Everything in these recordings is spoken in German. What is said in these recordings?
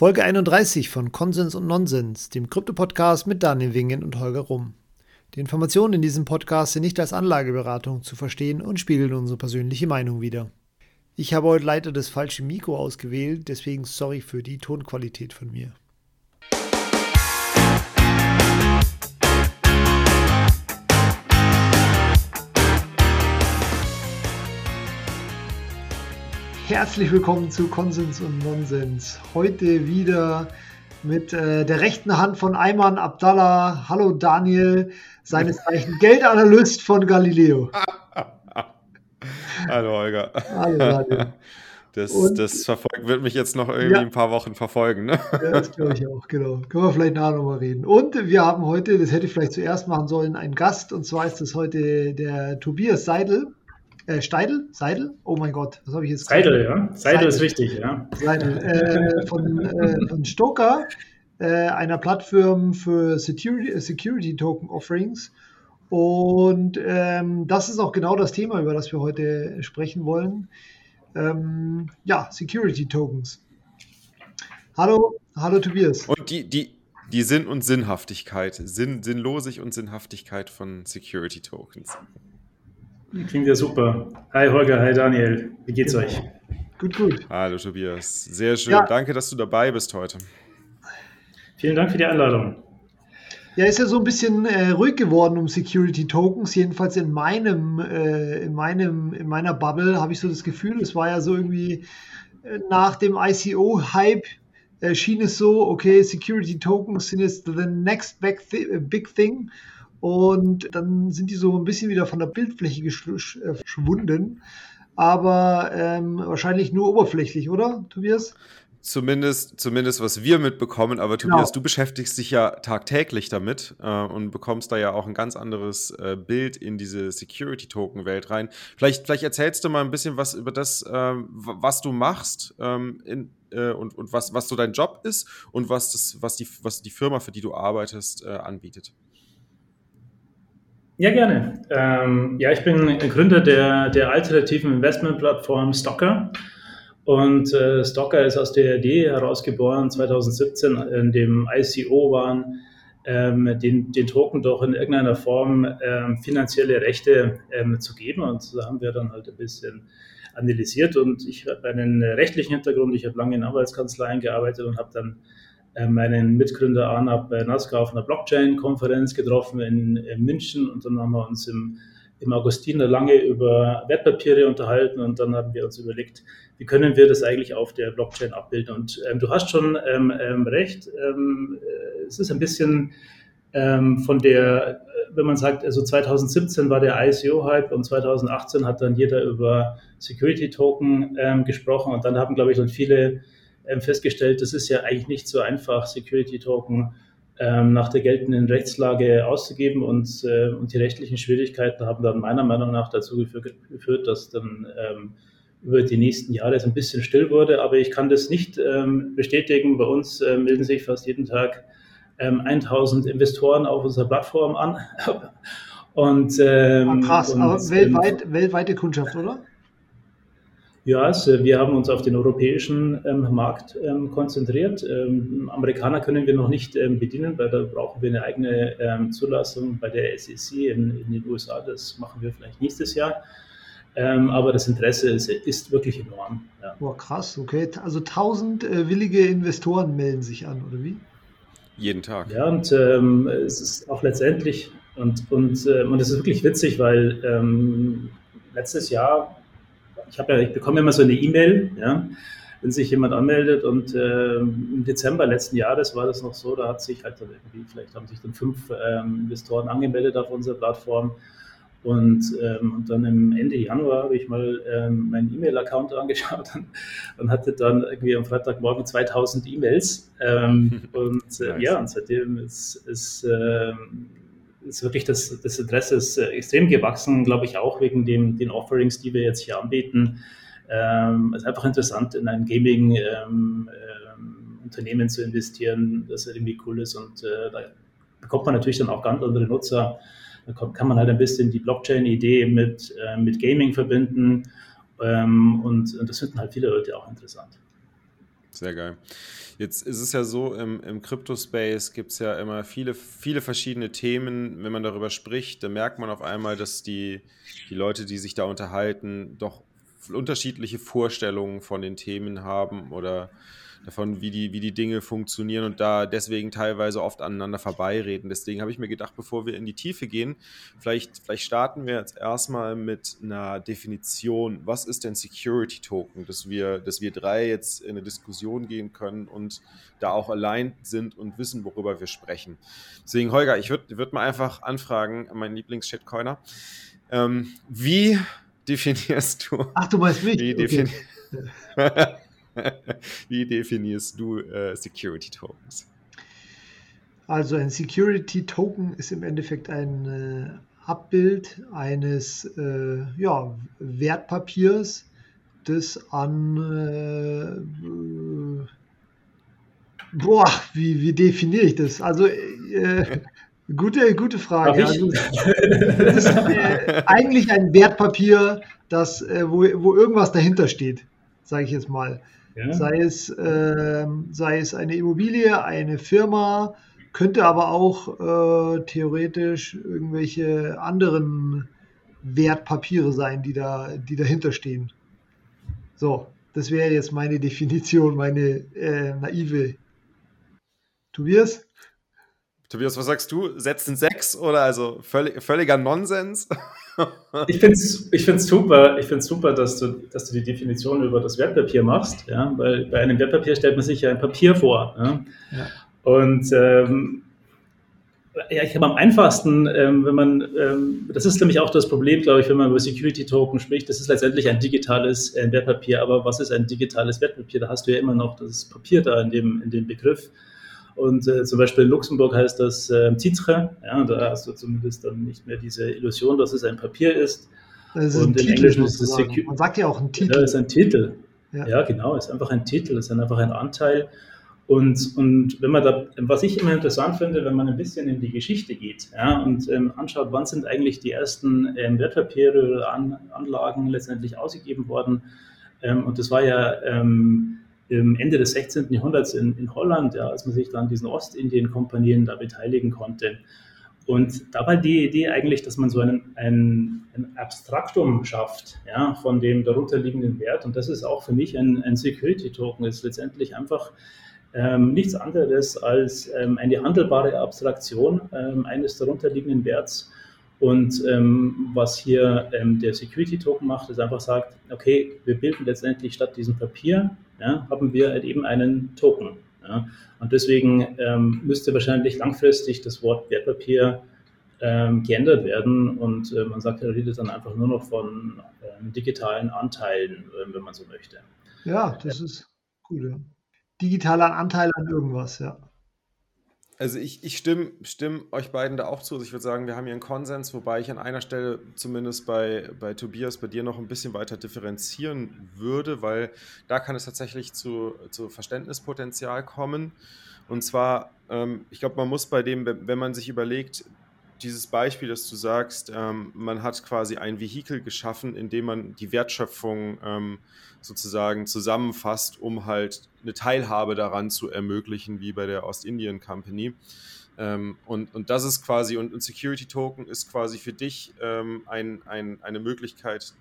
Folge 31 von Konsens und Nonsens, dem Krypto-Podcast mit Daniel Wingen und Holger Rumm. Die Informationen in diesem Podcast sind nicht als Anlageberatung zu verstehen und spiegeln unsere persönliche Meinung wider. Ich habe heute leider das falsche Mikro ausgewählt, deswegen sorry für die Tonqualität von mir. Herzlich willkommen zu Konsens und Nonsens. Heute wieder mit äh, der rechten Hand von Ayman Abdallah. Hallo Daniel, seines Zeichen Geldanalyst von Galileo. Hallo Holger. Hallo Daniel. Das, das verfolgt, wird mich jetzt noch irgendwie ja. ein paar Wochen verfolgen. Ne? Ja, das glaube ich auch, genau. Können wir vielleicht nachher nochmal reden. Und wir haben heute, das hätte ich vielleicht zuerst machen sollen, einen Gast. Und zwar ist das heute der Tobias Seidel. Äh, Steidel? Seidel? Oh mein Gott, was habe ich jetzt Seidel, ja. Seidel, Seidel, ist wichtig, ja. Seidel. Äh, von, äh, von Stoker, äh, einer Plattform für Security, äh, Security Token Offerings. Und ähm, das ist auch genau das Thema, über das wir heute sprechen wollen. Ähm, ja, Security Tokens. Hallo, hallo Tobias. Und die, die, die Sinn und Sinnhaftigkeit, Sinn, Sinnlosig und Sinnhaftigkeit von Security Tokens. Klingt ja super. Hi Holger, hi Daniel. Wie geht's genau. euch? Gut, gut. Hallo Tobias. Sehr schön. Ja. Danke, dass du dabei bist heute. Vielen Dank für die Einladung. Ja, ist ja so ein bisschen äh, ruhig geworden um Security Tokens. Jedenfalls in meinem, äh, in meinem, in meiner Bubble habe ich so das Gefühl, es war ja so irgendwie äh, nach dem ICO-Hype äh, schien es so, okay, Security Tokens sind jetzt the next big, big thing. Und dann sind die so ein bisschen wieder von der Bildfläche geschwunden. Äh, Aber ähm, wahrscheinlich nur oberflächlich, oder, Tobias? Zumindest, zumindest was wir mitbekommen. Aber Tobias, genau. du beschäftigst dich ja tagtäglich damit äh, und bekommst da ja auch ein ganz anderes äh, Bild in diese Security-Token-Welt rein. Vielleicht, vielleicht erzählst du mal ein bisschen was über das, äh, was du machst ähm, in, äh, und, und was, was so dein Job ist und was, das, was, die, was die Firma, für die du arbeitest, äh, anbietet. Ja, gerne. Ähm, ja, ich bin Gründer der, der alternativen Investmentplattform Stocker. Und äh, Stocker ist aus der Idee herausgeboren 2017, in dem ICO waren, ähm, den, den Token doch in irgendeiner Form ähm, finanzielle Rechte ähm, zu geben. Und so haben wir dann halt ein bisschen analysiert. Und ich habe einen rechtlichen Hintergrund. Ich habe lange in Anwaltskanzleien gearbeitet und habe dann meinen Mitgründer Arnab Nazca auf einer Blockchain-Konferenz getroffen in, in, München. Und dann haben wir uns im, im Augustiner lange über Wertpapiere unterhalten. Und dann haben wir uns überlegt, wie können wir das eigentlich auf der Blockchain abbilden. Und ähm, du hast schon ähm, ähm, recht, ähm, äh, es ist ein bisschen ähm, von der, wenn man sagt, also 2017 war der ICO-Hype und 2018 hat dann jeder über Security-Token ähm, gesprochen. Und dann haben, glaube ich, dann viele festgestellt, das ist ja eigentlich nicht so einfach, Security-Token ähm, nach der geltenden Rechtslage auszugeben und, äh, und die rechtlichen Schwierigkeiten haben dann meiner Meinung nach dazu geführt, dass dann ähm, über die nächsten Jahre es ein bisschen still wurde, aber ich kann das nicht ähm, bestätigen. Bei uns äh, melden sich fast jeden Tag ähm, 1000 Investoren auf unserer Plattform an. und, ähm, ah, krass, und, aber weltweit, ähm, weltweite Kundschaft, oder? Ja, also wir haben uns auf den europäischen ähm, Markt ähm, konzentriert. Ähm, Amerikaner können wir noch nicht ähm, bedienen, weil da brauchen wir eine eigene ähm, Zulassung bei der SEC in, in, den USA. Das machen wir vielleicht nächstes Jahr. Ähm, aber das Interesse ist, ist wirklich enorm. Ja. Boah, krass, okay. Also 1000 äh, willige Investoren melden sich an, oder wie? Jeden Tag. Ja, und es ist auch letztendlich, und, und, äh, und es ist wirklich witzig, weil letztes Jahr ich habe ja, ich bekomme immer so eine E-Mail, ja, wenn sich jemand anmeldet und äh, im Dezember letzten Jahres war das noch so, da hat sich halt dann irgendwie, vielleicht haben sich dann fünf ähm, Investoren angemeldet auf unserer Plattform und, ähm, und dann im Ende Januar habe ich mal ähm, meinen E-Mail-Account angeschaut und, und, hatte dann irgendwie am Freitagmorgen 2000 E-Mails ähm, und äh, ja, und seitdem ist, ist ähm, ist wirklich das, das Interesse ist äh, extrem gewachsen, glaube ich auch wegen dem, den Offerings, die wir jetzt hier anbieten. Ähm, es ist einfach interessant, in ein Gaming-Unternehmen ähm, ähm, zu investieren, das irgendwie cool ist und äh, da bekommt man natürlich dann auch ganz andere Nutzer. Da kann man halt ein bisschen die Blockchain-Idee mit, äh, mit Gaming verbinden ähm, und, und das finden halt viele Leute auch interessant. Sehr geil. Jetzt ist es ja so, im, im Crypto-Space gibt es ja immer viele, viele verschiedene Themen. Wenn man darüber spricht, dann merkt man auf einmal, dass die, die Leute, die sich da unterhalten, doch unterschiedliche Vorstellungen von den Themen haben oder davon, wie die, wie die Dinge funktionieren und da deswegen teilweise oft aneinander vorbeireden. Deswegen habe ich mir gedacht, bevor wir in die Tiefe gehen, vielleicht, vielleicht starten wir jetzt erstmal mit einer Definition. Was ist denn Security Token? Dass wir, dass wir drei jetzt in eine Diskussion gehen können und da auch allein sind und wissen, worüber wir sprechen. Deswegen, Holger, ich würde würd mal einfach anfragen, mein Lieblings-Shitcoiner. Ähm, wie definierst du? Ach, du meinst mich? Wie, defini okay. wie definierst du äh, Security Tokens? Also ein Security Token ist im Endeffekt ein äh, Abbild eines äh, ja, Wertpapiers, das an äh, boah, wie, wie definiere ich das? Also äh, Gute, gute Frage. Also, das ist äh, eigentlich ein Wertpapier, das, äh, wo, wo irgendwas dahinter steht, sage ich jetzt mal. Ja. Sei, es, äh, sei es eine Immobilie, eine Firma, könnte aber auch äh, theoretisch irgendwelche anderen Wertpapiere sein, die, da, die dahinter stehen. So, das wäre jetzt meine Definition, meine äh, naive. Tobias? Tobias, was sagst du? Setzt in sechs oder also völlig, völliger Nonsens? Ich finde es ich find's super, ich find's super dass, du, dass du die Definition über das Wertpapier machst, ja? weil bei einem Wertpapier stellt man sich ja ein Papier vor. Ja? ja. Und ähm, ja, ich habe am einfachsten, ähm, wenn man, ähm, das ist nämlich auch das Problem, glaube ich, wenn man über Security Token spricht, das ist letztendlich ein digitales äh, Wertpapier, aber was ist ein digitales Wertpapier? Da hast du ja immer noch das Papier da in dem, in dem Begriff. Und äh, zum Beispiel in Luxemburg heißt das äh, Titre. Ja, da hast du zumindest dann nicht mehr diese Illusion, dass es ein Papier ist. Ist und in Englisch ist es Secu Man sagt ja auch ein Titel. Ja, ist ein Titel. Ja. ja, genau, ist einfach ein Titel, ist einfach ein Anteil. Und, und wenn man da, was ich immer interessant finde, wenn man ein bisschen in die Geschichte geht ja, und ähm, anschaut, wann sind eigentlich die ersten ähm, Wertpapiere oder An Anlagen letztendlich ausgegeben worden. Ähm, und das war ja ähm, Ende des 16. Jahrhunderts in, in Holland, ja, als man sich dann diesen Ostindien-Kompanien da beteiligen konnte. Und da war die Idee eigentlich, dass man so einen, ein, ein Abstraktum schafft ja, von dem darunterliegenden Wert. Und das ist auch für mich ein, ein Security-Token. ist letztendlich einfach ähm, nichts anderes als ähm, eine handelbare Abstraktion ähm, eines darunterliegenden Werts. Und ähm, was hier ähm, der Security-Token macht, ist einfach sagt, okay, wir bilden letztendlich statt diesem Papier ja, haben wir halt eben einen Token. Ja. Und deswegen ähm, müsste wahrscheinlich langfristig das Wort Wertpapier ähm, geändert werden und äh, man sagt, er redet dann einfach nur noch von ähm, digitalen Anteilen, äh, wenn man so möchte. Ja, das ist cool. Ja. Digitaler Anteil an irgendwas, ja. Also ich, ich stimme, stimme euch beiden da auch zu. Also ich würde sagen, wir haben hier einen Konsens, wobei ich an einer Stelle zumindest bei, bei Tobias, bei dir noch ein bisschen weiter differenzieren würde, weil da kann es tatsächlich zu, zu Verständnispotenzial kommen. Und zwar, ähm, ich glaube, man muss bei dem, wenn man sich überlegt, dieses Beispiel, dass du sagst, ähm, man hat quasi ein Vehikel geschaffen, in dem man die Wertschöpfung ähm, sozusagen zusammenfasst, um halt eine Teilhabe daran zu ermöglichen, wie bei der Ostindien Company. Ähm, und, und das ist quasi, und ein Security Token ist quasi für dich ähm, ein, ein, eine Möglichkeit,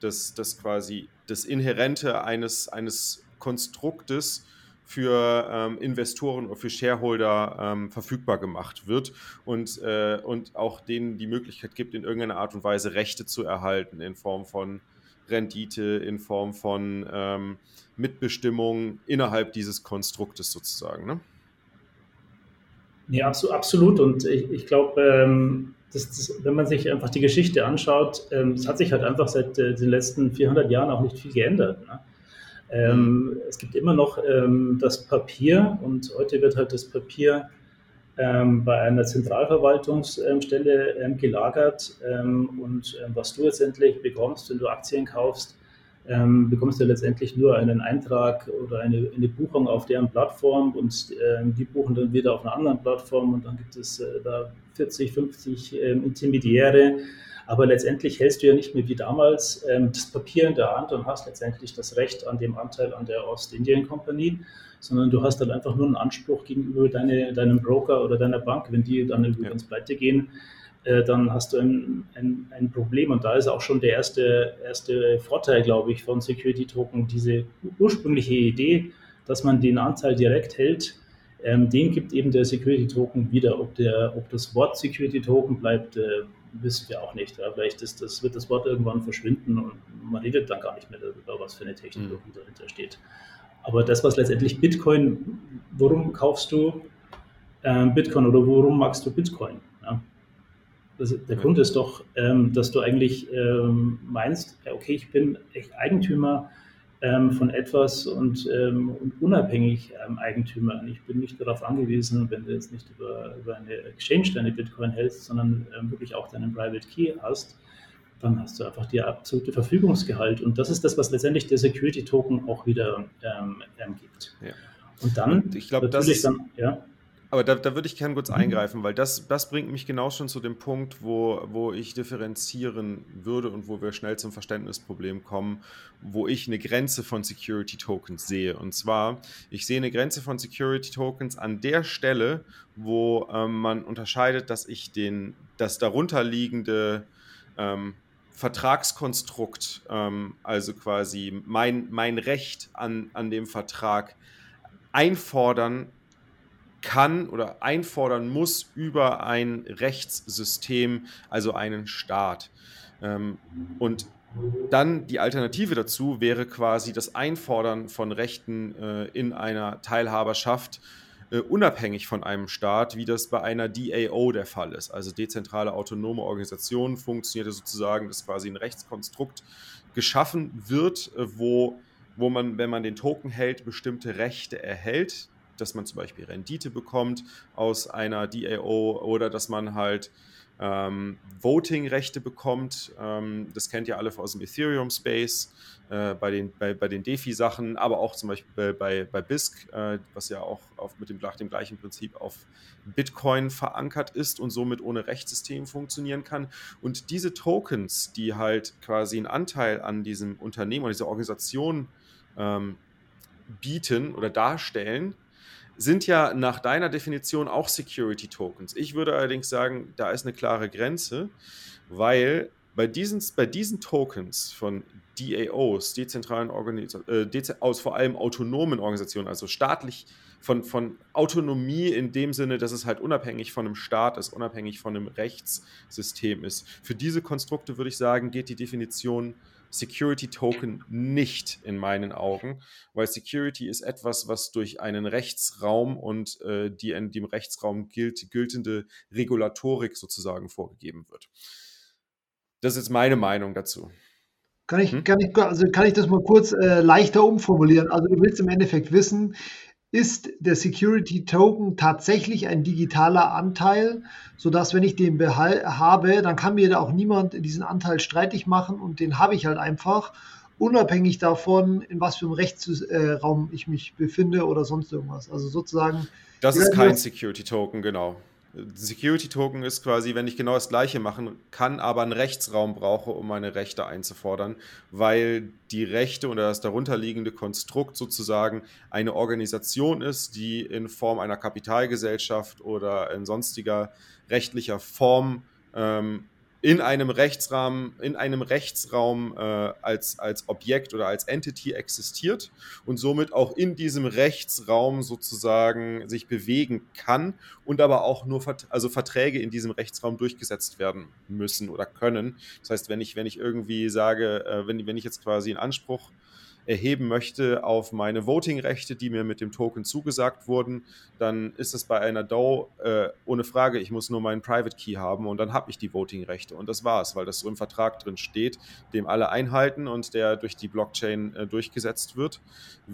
dass, dass quasi das Inhärente eines, eines Konstruktes für ähm, Investoren oder für Shareholder ähm, verfügbar gemacht wird und, äh, und auch denen die Möglichkeit gibt, in irgendeiner Art und Weise Rechte zu erhalten in Form von Rendite, in Form von ähm, Mitbestimmung innerhalb dieses Konstruktes sozusagen. Ne? Ja, absolut. Und ich, ich glaube, ähm, wenn man sich einfach die Geschichte anschaut, ähm, es hat sich halt einfach seit äh, den letzten 400 Jahren auch nicht viel geändert. Ne? Ähm, es gibt immer noch ähm, das Papier und heute wird halt das Papier ähm, bei einer Zentralverwaltungsstelle ähm, gelagert. Ähm, und ähm, was du letztendlich bekommst, wenn du Aktien kaufst, bekommst du letztendlich nur einen Eintrag oder eine, eine Buchung auf deren Plattform und die buchen dann wieder auf einer anderen Plattform und dann gibt es äh, da 40, 50 Intermediäre Aber letztendlich hältst du ja nicht mehr wie damals ähm, das Papier in der Hand und hast letztendlich das Recht an dem Anteil an der Ostindien Company, sondern du hast dann einfach nur einen Anspruch gegenüber deine, deinem Broker oder deiner Bank. Wenn die dann übrigens ja. pleite gehen, äh, dann hast du ein, ein, ein, Problem. Und da ist auch schon der erste, erste Vorteil, glaube ich, von Security Token, diese ursprüngliche Idee, dass man den Anteil direkt hält ähm, den gibt eben der Security Token wieder. Ob, der, ob das Wort Security Token bleibt, äh, wissen wir auch nicht. Ja. Vielleicht ist das, wird das Wort irgendwann verschwinden und man redet dann gar nicht mehr darüber, was für eine Technologie mhm. dahinter steht. Aber das, was letztendlich Bitcoin, worum kaufst du ähm, Bitcoin oder worum magst du Bitcoin? Ja? Das, der mhm. Grund ist doch, ähm, dass du eigentlich ähm, meinst, okay, ich bin echt Eigentümer ähm, von etwas und, ähm, und unabhängig ähm, Eigentümer. Ich bin nicht darauf angewiesen, wenn du jetzt nicht über, über eine Exchange deine Bitcoin hältst, sondern ähm, wirklich auch deinen Private Key hast, dann hast du einfach die absolute Verfügungsgehalt. Und das ist das, was letztendlich der Security Token auch wieder ähm, ähm, gibt. Ja. Und dann, und ich glaube, das ist, dann, ja. Aber da, da würde ich gerne kurz mhm. eingreifen, weil das, das bringt mich genau schon zu dem Punkt, wo, wo ich differenzieren würde und wo wir schnell zum Verständnisproblem kommen, wo ich eine Grenze von Security Tokens sehe. Und zwar, ich sehe eine Grenze von Security Tokens an der Stelle, wo ähm, man unterscheidet, dass ich den, das darunterliegende ähm, Vertragskonstrukt, ähm, also quasi mein, mein Recht an, an dem Vertrag einfordern kann oder einfordern muss über ein Rechtssystem, also einen Staat. Ähm, und dann die Alternative dazu wäre quasi das Einfordern von Rechten äh, in einer Teilhaberschaft äh, unabhängig von einem Staat, wie das bei einer DAO der Fall ist. Also dezentrale autonome Organisation funktioniert sozusagen, dass quasi ein Rechtskonstrukt geschaffen wird, äh, wo, wo man, wenn man den Token hält, bestimmte Rechte erhält, dass man zum Beispiel Rendite bekommt aus einer DAO oder dass man halt ähm, Voting-Rechte bekommt. Ähm, das kennt ihr alle aus dem Ethereum-Space, äh, bei den, bei, bei den DeFi-Sachen, aber auch zum Beispiel bei, bei, BISC, äh, was ja auch auf, mit dem, dem gleichen Prinzip auf Bitcoin verankert ist und somit ohne Rechtssystem funktionieren kann. Und diese Tokens, die halt quasi einen Anteil an diesem Unternehmen oder dieser Organisation ähm, bieten oder darstellen, sind ja nach deiner Definition auch Security Tokens. Ich würde allerdings sagen, da ist eine klare Grenze, weil bei diesen, bei diesen Tokens von DAOs, dezentralen Organisationen, äh, aus vor allem autonomen Organisationen, also staatlich von, von Autonomie in dem Sinne, dass es halt unabhängig von einem Staat ist, unabhängig von einem Rechtssystem ist. Für diese Konstrukte würde ich sagen, geht die Definition Security Token nicht in meinen Augen, weil Security ist etwas, was durch einen Rechtsraum und äh, die in dem Rechtsraum gilt, geltende Regulatorik sozusagen vorgegeben wird. Das ist jetzt meine Meinung dazu. Kann ich, hm? kann ich, also kann ich das mal kurz äh, leichter umformulieren? Also du willst im Endeffekt wissen, ist der Security Token tatsächlich ein digitaler Anteil, sodass wenn ich den habe, dann kann mir da auch niemand diesen Anteil streitig machen und den habe ich halt einfach, unabhängig davon, in was für einem Rechtsraum ich mich befinde oder sonst irgendwas. Also sozusagen. Das ist kein Security Token, genau. Security Token ist quasi, wenn ich genau das gleiche machen kann, aber einen Rechtsraum brauche, um meine Rechte einzufordern, weil die Rechte oder das darunterliegende Konstrukt sozusagen eine Organisation ist, die in Form einer Kapitalgesellschaft oder in sonstiger rechtlicher Form ähm, in einem Rechtsrahmen, in einem Rechtsraum äh, als, als Objekt oder als Entity existiert und somit auch in diesem Rechtsraum sozusagen sich bewegen kann und aber auch nur Vert also Verträge in diesem Rechtsraum durchgesetzt werden müssen oder können. Das heißt, wenn ich, wenn ich irgendwie sage, äh, wenn, wenn ich jetzt quasi einen Anspruch erheben möchte auf meine Voting-Rechte, die mir mit dem Token zugesagt wurden, dann ist es bei einer DAO äh, ohne Frage, ich muss nur meinen Private Key haben und dann habe ich die Voting-Rechte. Und das war's, weil das so im Vertrag drin steht, dem alle einhalten und der durch die Blockchain äh, durchgesetzt wird,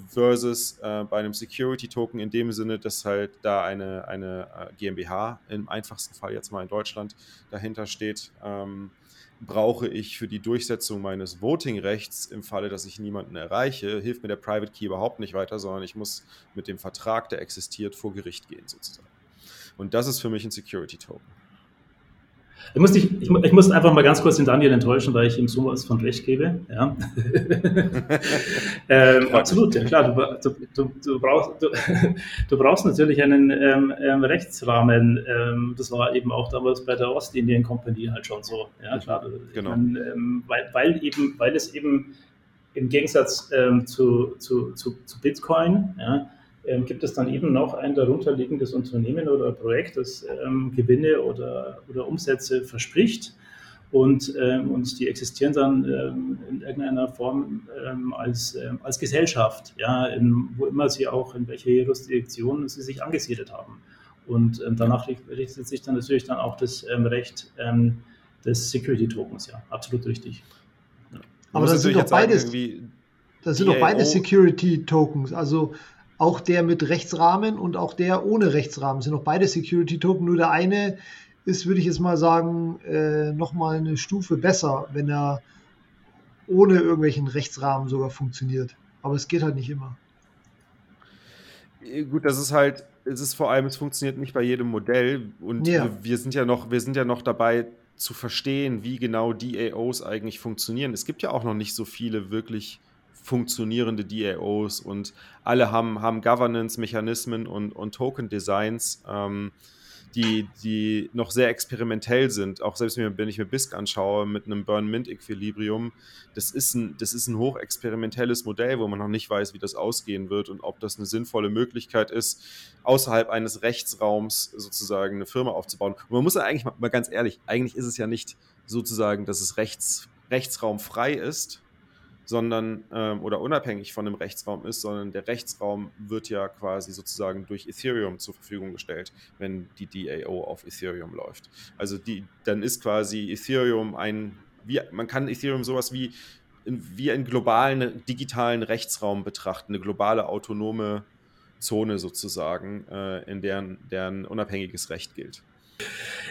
versus äh, bei einem Security-Token in dem Sinne, dass halt da eine, eine äh, GmbH im einfachsten Fall jetzt mal in Deutschland dahinter steht. Ähm, brauche ich für die Durchsetzung meines Voting-Rechts im Falle, dass ich niemanden erreiche, hilft mir der Private Key überhaupt nicht weiter, sondern ich muss mit dem Vertrag, der existiert, vor Gericht gehen sozusagen. Und das ist für mich ein Security-Token. Ich muss, dich, ich, ich, muss einfach mal ganz kurz den Daniel enttäuschen, weil ich ihm sowas von Recht gebe. Ja. ähm, absolut, ja klar. Du, du, du, brauchst, du, brauchst natürlich einen ähm, ähm, Rechtsrahmen. Ähm, das war eben auch damals bei der Ostindien Company halt schon so. Ja, klar. Genau. Meine, ähm, weil, weil, eben, weil es eben im Gegensatz ähm, zu, zu, zu, zu Bitcoin, ja, ähm, gibt es dann eben noch ein darunterliegendes Unternehmen oder Projekt, das ähm, Gewinne oder, oder Umsätze verspricht. Und, ähm, und die existieren dann ähm, in irgendeiner Form ähm, als, ähm, als Gesellschaft, ja, in, wo immer sie auch, in welcher Jurisdiktion sie sich angesiedelt haben. Und danach richtet sich dann natürlich dann auch das Recht des Security Tokens, ja, absolut richtig. Ja. Aber das sind doch beides, das sind doch beide Security Tokens. Also auch der mit Rechtsrahmen und auch der ohne Rechtsrahmen sind auch beide Security Token. Nur der eine ist, würde ich jetzt mal sagen, äh, nochmal eine Stufe besser, wenn er ohne irgendwelchen Rechtsrahmen sogar funktioniert. Aber es geht halt nicht immer. Gut, das ist halt, es ist vor allem, es funktioniert nicht bei jedem Modell und ja. wir, wir, sind ja noch, wir sind ja noch dabei zu verstehen, wie genau DAOs eigentlich funktionieren. Es gibt ja auch noch nicht so viele wirklich funktionierende DAOs und alle haben, haben Governance-Mechanismen und, und Token-Designs, ähm, die, die noch sehr experimentell sind. Auch selbst wenn ich mir BISC anschaue mit einem Burn-Mint-Equilibrium, das ist, ein, das ist ein hochexperimentelles Modell, wo man noch nicht weiß, wie das ausgehen wird und ob das eine sinnvolle Möglichkeit ist, außerhalb eines Rechtsraums sozusagen eine Firma aufzubauen. Und man muss ja eigentlich mal, mal ganz ehrlich, eigentlich ist es ja nicht sozusagen, dass es rechts, rechtsraumfrei ist, sondern ähm, oder unabhängig von dem Rechtsraum ist, sondern der Rechtsraum wird ja quasi sozusagen durch Ethereum zur Verfügung gestellt, wenn die DAO auf Ethereum läuft. Also die, dann ist quasi Ethereum ein, wie, man kann Ethereum sowas wie, wie einen globalen digitalen Rechtsraum betrachten, eine globale autonome Zone sozusagen, äh, in deren, deren unabhängiges Recht gilt.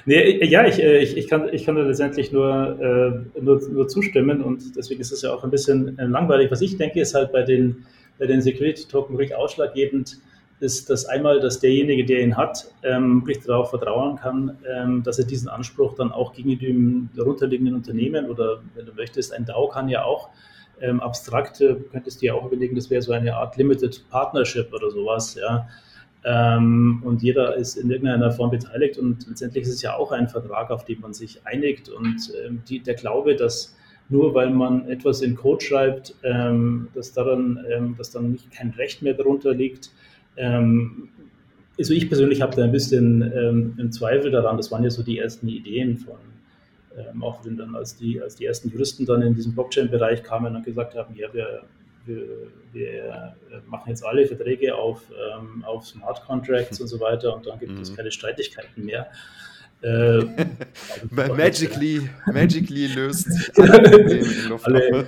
Nee, ja, ich, äh, ich, ich, kann, ich kann da letztendlich nur, äh, nur, nur zustimmen und deswegen ist es ja auch ein bisschen äh, langweilig. Was ich denke, ist halt bei den, bei den Security-Token wirklich ausschlaggebend, ist, dass einmal, dass derjenige, der ihn hat, ähm, wirklich darauf vertrauen kann, ähm, dass er diesen Anspruch dann auch gegenüber dem darunterliegenden Unternehmen oder, wenn du möchtest, ein DAO kann ja auch ähm, abstrakt, du könntest dir auch überlegen, das wäre so eine Art Limited Partnership oder sowas, ja, ähm, und jeder ist in irgendeiner Form beteiligt und letztendlich ist es ja auch ein Vertrag, auf den man sich einigt und ähm, die, der Glaube, dass nur weil man etwas in Code schreibt, ähm, dass, daran, ähm, dass dann nicht kein Recht mehr darunter liegt. Ähm, also ich persönlich habe da ein bisschen ähm, Zweifel daran, das waren ja so die ersten Ideen von, auch wenn dann als die, als die ersten Juristen dann in diesem Blockchain-Bereich kamen und gesagt haben, ja, wir wir, wir, machen jetzt alle Verträge auf, ähm, auf Smart Contracts und so weiter und dann gibt mhm. es keine Streitigkeiten mehr. Äh, magically, magically löst alle,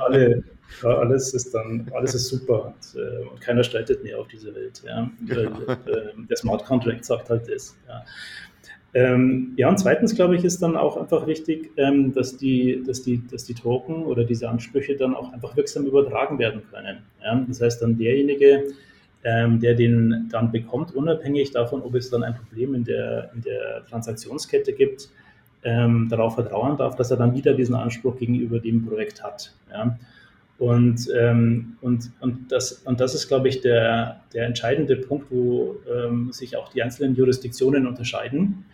alle, alles ist dann alles ist super und, äh, und, keiner streitet mehr auf dieser Welt. Ja? Weil, äh, der Smart Contract sagt halt das. Ja. Ähm, ja, und zweitens, glaube ich, ist dann auch einfach wichtig, ähm, dass, die, dass, die, dass die Token oder diese Ansprüche dann auch einfach wirksam übertragen werden können. Ja? Das heißt, dann derjenige, ähm, der den dann bekommt, unabhängig davon, ob es dann ein Problem in der, in der Transaktionskette gibt, ähm, darauf vertrauen darf, dass er dann wieder diesen Anspruch gegenüber dem Projekt hat. Ja? Und, ähm, und, und, das, und das ist, glaube ich, der, der entscheidende Punkt, wo ähm, sich auch die einzelnen Jurisdiktionen unterscheiden.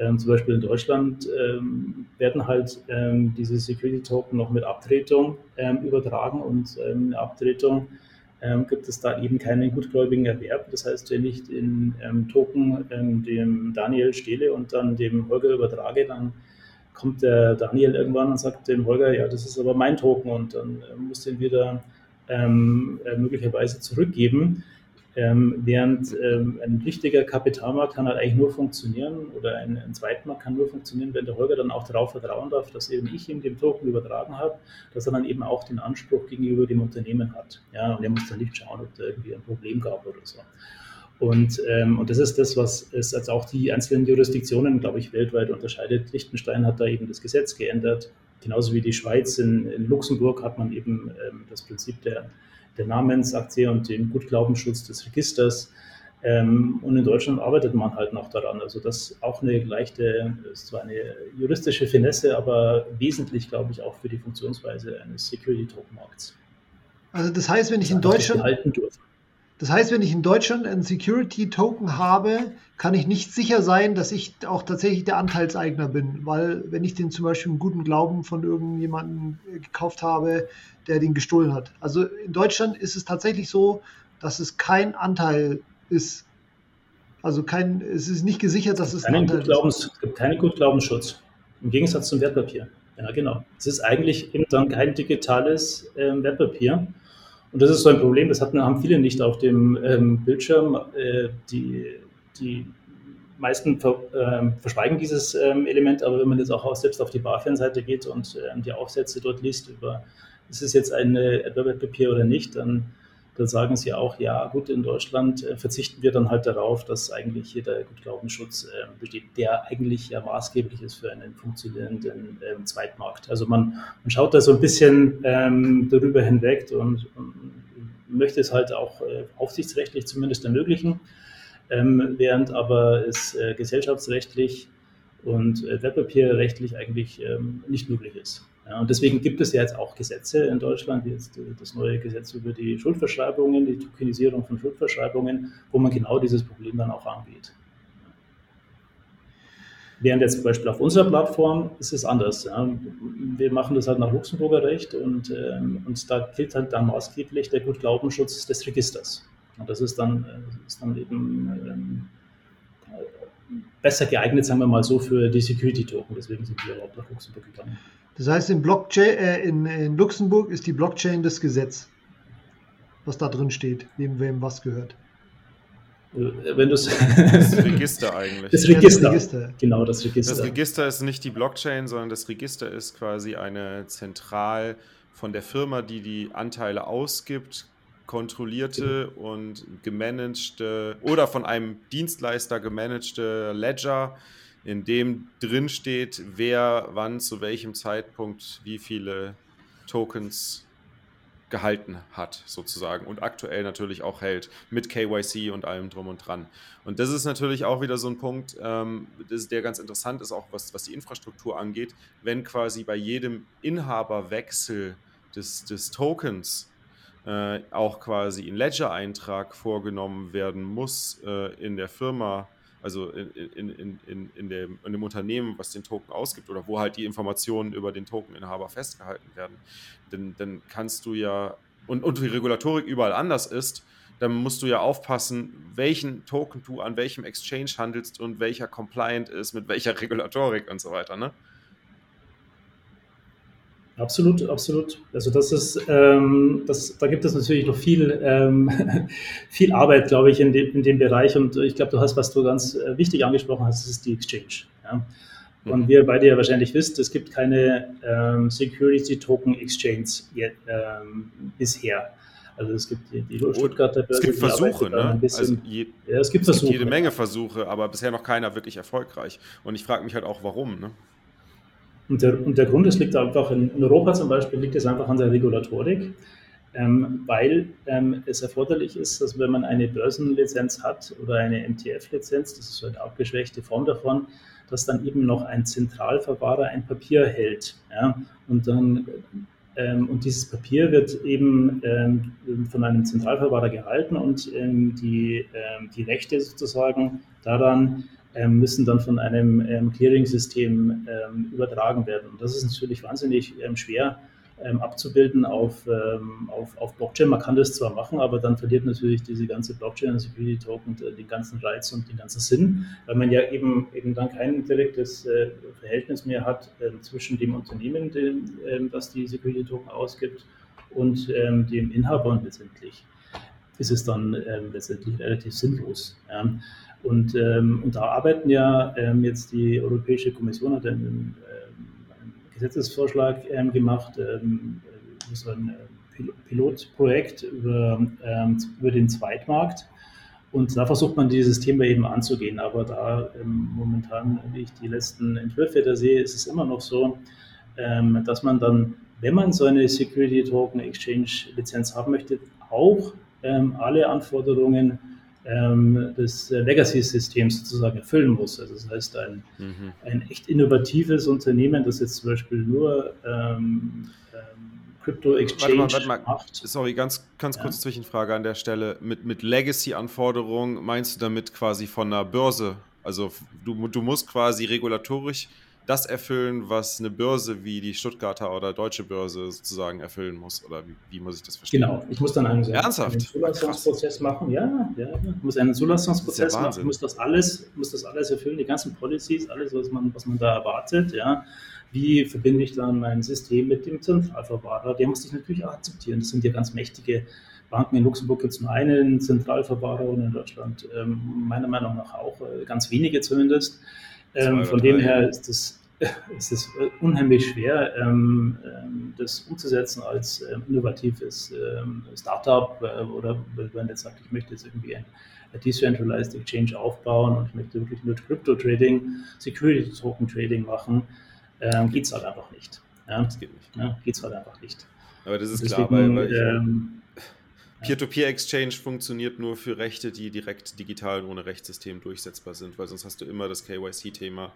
Ähm, zum Beispiel in Deutschland ähm, werden halt ähm, diese Security-Token noch mit Abtretung ähm, übertragen und ähm, eine Abtretung ähm, gibt es da eben keinen gutgläubigen Erwerb. Das heißt, wenn ich den Token dem Daniel stehle und dann dem Holger übertrage, dann kommt der Daniel irgendwann und sagt dem Holger, ja, das ist aber mein Token und dann äh, muss den wieder äh, möglicherweise zurückgeben. Ähm, während ähm, ein richtiger Kapitalmarkt kann halt eigentlich nur funktionieren oder ein, ein Zweitmarkt kann nur funktionieren, wenn der Holger dann auch darauf vertrauen darf, dass eben ich ihm den Token übertragen habe, dass er dann eben auch den Anspruch gegenüber dem Unternehmen hat. Ja, und er muss dann nicht schauen, ob da irgendwie ein Problem gab oder so. Und, ähm, und das ist das, was es als auch die einzelnen Jurisdiktionen, glaube ich, weltweit unterscheidet. Liechtenstein hat da eben das Gesetz geändert. Genauso wie die Schweiz. In, in Luxemburg hat man eben ähm, das Prinzip der der Namensaktie und den Gutglaubensschutz des Registers. Ähm, und in Deutschland arbeitet man halt noch daran. Also das ist auch eine leichte, ist zwar eine juristische Finesse, aber wesentlich, glaube ich, auch für die Funktionsweise eines Security-Token-Markts. Also das heißt, wenn ich in Deutschland das heißt, wenn ich in Deutschland einen Security-Token habe, kann ich nicht sicher sein, dass ich auch tatsächlich der Anteilseigner bin, weil wenn ich den zum Beispiel im guten Glauben von irgendjemandem gekauft habe, der den gestohlen hat. Also in Deutschland ist es tatsächlich so, dass es kein Anteil ist. Also kein, es ist nicht gesichert, dass es ein Anteil ist. Es gibt keinen Gutglaubensschutz. Im Gegensatz zum Wertpapier. Ja, genau. Es ist eigentlich eben dann kein digitales äh, Wertpapier. Und das ist so ein Problem, das hatten, haben viele nicht auf dem ähm, Bildschirm. Äh, die, die meisten ver, äh, verschweigen dieses ähm, Element, aber wenn man jetzt auch selbst auf die BaFin-Seite geht und äh, die Aufsätze dort liest über, ist es jetzt ein Wertpapier oder nicht, dann da sagen sie auch, ja gut, in Deutschland äh, verzichten wir dann halt darauf, dass eigentlich hier der Gutglaubensschutz äh, besteht, der eigentlich ja maßgeblich ist für einen funktionierenden ähm, Zweitmarkt. Also man, man, schaut da so ein bisschen ähm, darüber hinweg und, möchte es halt auch äh, aufsichtsrechtlich zumindest ermöglichen, ähm, während aber es äh, gesellschaftsrechtlich und äh, wertpapierrechtlich eigentlich ähm, nicht möglich ist. Ja, und deswegen gibt es ja jetzt auch Gesetze in Deutschland, wie jetzt das neue Gesetz über die Schuldverschreibungen, die Tokenisierung von Schuldverschreibungen, wo man genau dieses Problem dann auch angeht. Während jetzt zum Beispiel auf unserer Plattform ist es anders. Ja. Wir machen das halt nach Luxemburger Recht und, ähm, und da gilt halt dann maßgeblich der Gutglaubenschutz des Registers. Und das ist dann, äh, ist dann eben ähm, besser geeignet, sagen wir mal so, für die Security-Token. Deswegen sind wir überhaupt nach Luxemburg gegangen. Das heißt, in, Blockchain, äh, in, in, Luxemburg ist die Blockchain das Gesetz, was da drin steht, wem wem was gehört. Äh, wenn das, das Register eigentlich. Das Register. Ja, das Register. Genau, das Register. Das Register ist nicht die Blockchain, sondern das Register ist quasi eine zentral von der Firma, die die Anteile ausgibt, kontrollierte und gemanagte oder von einem Dienstleister gemanagte Ledger, in dem drin steht, wer wann zu welchem Zeitpunkt wie viele Tokens gehalten hat, sozusagen, und aktuell natürlich auch hält, mit KYC und allem drum und dran. Und das ist natürlich auch wieder so ein Punkt, ähm, der ganz interessant ist, auch was, was die Infrastruktur angeht, wenn quasi bei jedem Inhaberwechsel des, des Tokens äh, auch quasi ein Ledger-Eintrag vorgenommen werden muss äh, in der Firma, also in, in, in, in, dem, in dem Unternehmen, was den Token ausgibt oder wo halt die Informationen über den Tokeninhaber festgehalten werden, dann, dann kannst du ja, und, und die Regulatorik überall anders ist, dann musst du ja aufpassen, welchen Token du an welchem Exchange handelst und welcher compliant ist mit welcher Regulatorik und so weiter, ne? Absolut, absolut. Also das ist, ähm, das, da gibt es natürlich noch viel, ähm, viel Arbeit, glaube ich, in dem, in dem Bereich. Und ich glaube, du hast, was du ganz äh, wichtig angesprochen hast, das ist die Exchange. Ja? Und wie ihr beide ja wahrscheinlich wisst, es gibt keine ähm, Security Token Exchange ähm, bisher. Also es gibt die, die Stuttgarter Börse. Es gibt Versuche, ne? Bisschen, also je, ja, es gibt Versuche. Es gibt jede Menge Versuche, aber bisher noch keiner wirklich erfolgreich. Und ich frage mich halt auch, warum, ne? Und der, und der Grund, es liegt einfach in, in, Europa zum Beispiel, liegt es einfach an der Regulatorik, ähm, weil ähm, es erforderlich ist, dass wenn man eine Börsenlizenz hat oder eine MTF-Lizenz, das ist so eine abgeschwächte Form davon, dass dann eben noch ein Zentralverwahrer ein Papier hält. Ja? Und dann ähm, und dieses Papier wird eben ähm, von einem Zentralverwahrer gehalten und ähm, die, ähm, die Rechte sozusagen daran müssen dann von einem ähm, Clearing-System ähm, übertragen werden. Und das ist natürlich wahnsinnig schwer abzubilden auf, auf, auf Blockchain. Man kann das zwar machen, aber dann verliert natürlich diese ganze Blockchain Security Token äh, den ganzen Reiz und den ganzen Sinn, weil man ja eben, eben dann kein direktes äh, Verhältnis mehr hat zwischen dem Unternehmen, dem, das die Security Token ausgibt, und dem Inhaber und letztendlich ist es dann letztendlich relativ sinnlos. Und, ähm, und da arbeiten ja ähm, jetzt die Europäische Kommission hat einen, ähm, einen Gesetzesvorschlag ähm, gemacht, ähm, so ein äh, Pilotprojekt über, ähm, über den Zweitmarkt. Und da versucht man dieses Thema eben anzugehen. Aber da momentan, wie ich die letzten Entwürfe da sehe, ist es immer noch so, dass man dann, wenn man so eine Security Token Exchange Lizenz haben möchte, auch alle Anforderungen ähm, des Legacy-Systems sozusagen erfüllen muss. Also das heißt, ein, mhm. ein echt innovatives Unternehmen, das jetzt zum Beispiel nur ähm, ähm, Crypto Exchange warte mal, warte mal. macht. Sorry, ganz, ganz ja. kurz Zwischenfrage an der Stelle. Mit, mit Legacy-Anforderungen meinst du damit quasi von einer Börse? Also du, du musst quasi regulatorisch das erfüllen, was eine Börse wie die Stuttgarter oder Deutsche Börse sozusagen erfüllen muss? Oder wie, wie muss ich das verstehen? Genau, ich muss dann einen, Ernsthaft? Zulassungsprozess machen. Ja, ja, ich muss einen Zulassungsprozess ja machen, ich muss das alles, muss das alles erfüllen, die ganzen Policies, alles, was man, was man da erwartet, ja. Wie verbinde ich dann mein System mit dem Zentralverwahrer? Der muss ich natürlich auch akzeptieren. Das sind ja ganz mächtige Banken. In Luxemburg gibt es nur einen Zentralverwahrer und in Deutschland ähm, meiner Meinung nach auch äh, ganz wenige zumindest. Ähm, von dem her ist das es ist äh, unheimlich schwer, ähm, ähm, das umzusetzen als ähm, innovatives Startup äh, oder wenn man jetzt sagt, ich möchte jetzt irgendwie ein, Decentralized Exchange aufbauen und ich möchte wirklich nur Crypto-Trading, Security-Token-Trading machen, ähm, geht es halt einfach nicht. Ja? Das geht nicht. Ja, geht es halt einfach nicht. Aber das ist Deswegen, klar, weil, weil ähm, Peer-to-Peer-Exchange funktioniert nur für Rechte, die direkt digital ohne Rechtssystem durchsetzbar sind, weil sonst hast du immer das KYC-Thema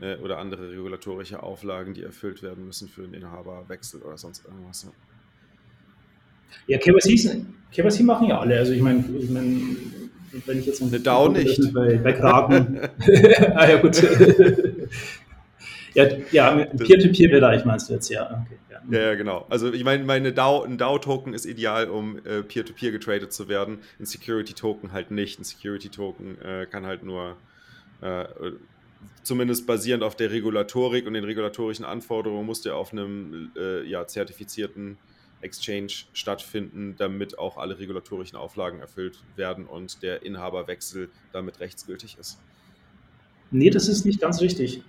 äh, oder andere regulatorische Auflagen, die erfüllt werden müssen für einen Inhaberwechsel oder sonst irgendwas. Ja, KYC, KYC machen ja alle. Also ich meine, ich mein, wenn ich jetzt eine DAO nicht bei, bei Kraken. ah ja, gut. ja, ja Peer-to-Peer-Bereich meinst du jetzt, ja. Okay. Ja, ja, genau. Also ich meine, meine DAO, ein DAO-Token ist ideal, um äh, Peer-to-Peer getradet zu werden. Ein Security-Token halt nicht. Ein Security-Token äh, kann halt nur äh, zumindest basierend auf der Regulatorik und den regulatorischen Anforderungen muss der auf einem äh, ja, zertifizierten Exchange stattfinden, damit auch alle regulatorischen Auflagen erfüllt werden und der Inhaberwechsel damit rechtsgültig ist. Nee, das ist nicht ganz richtig.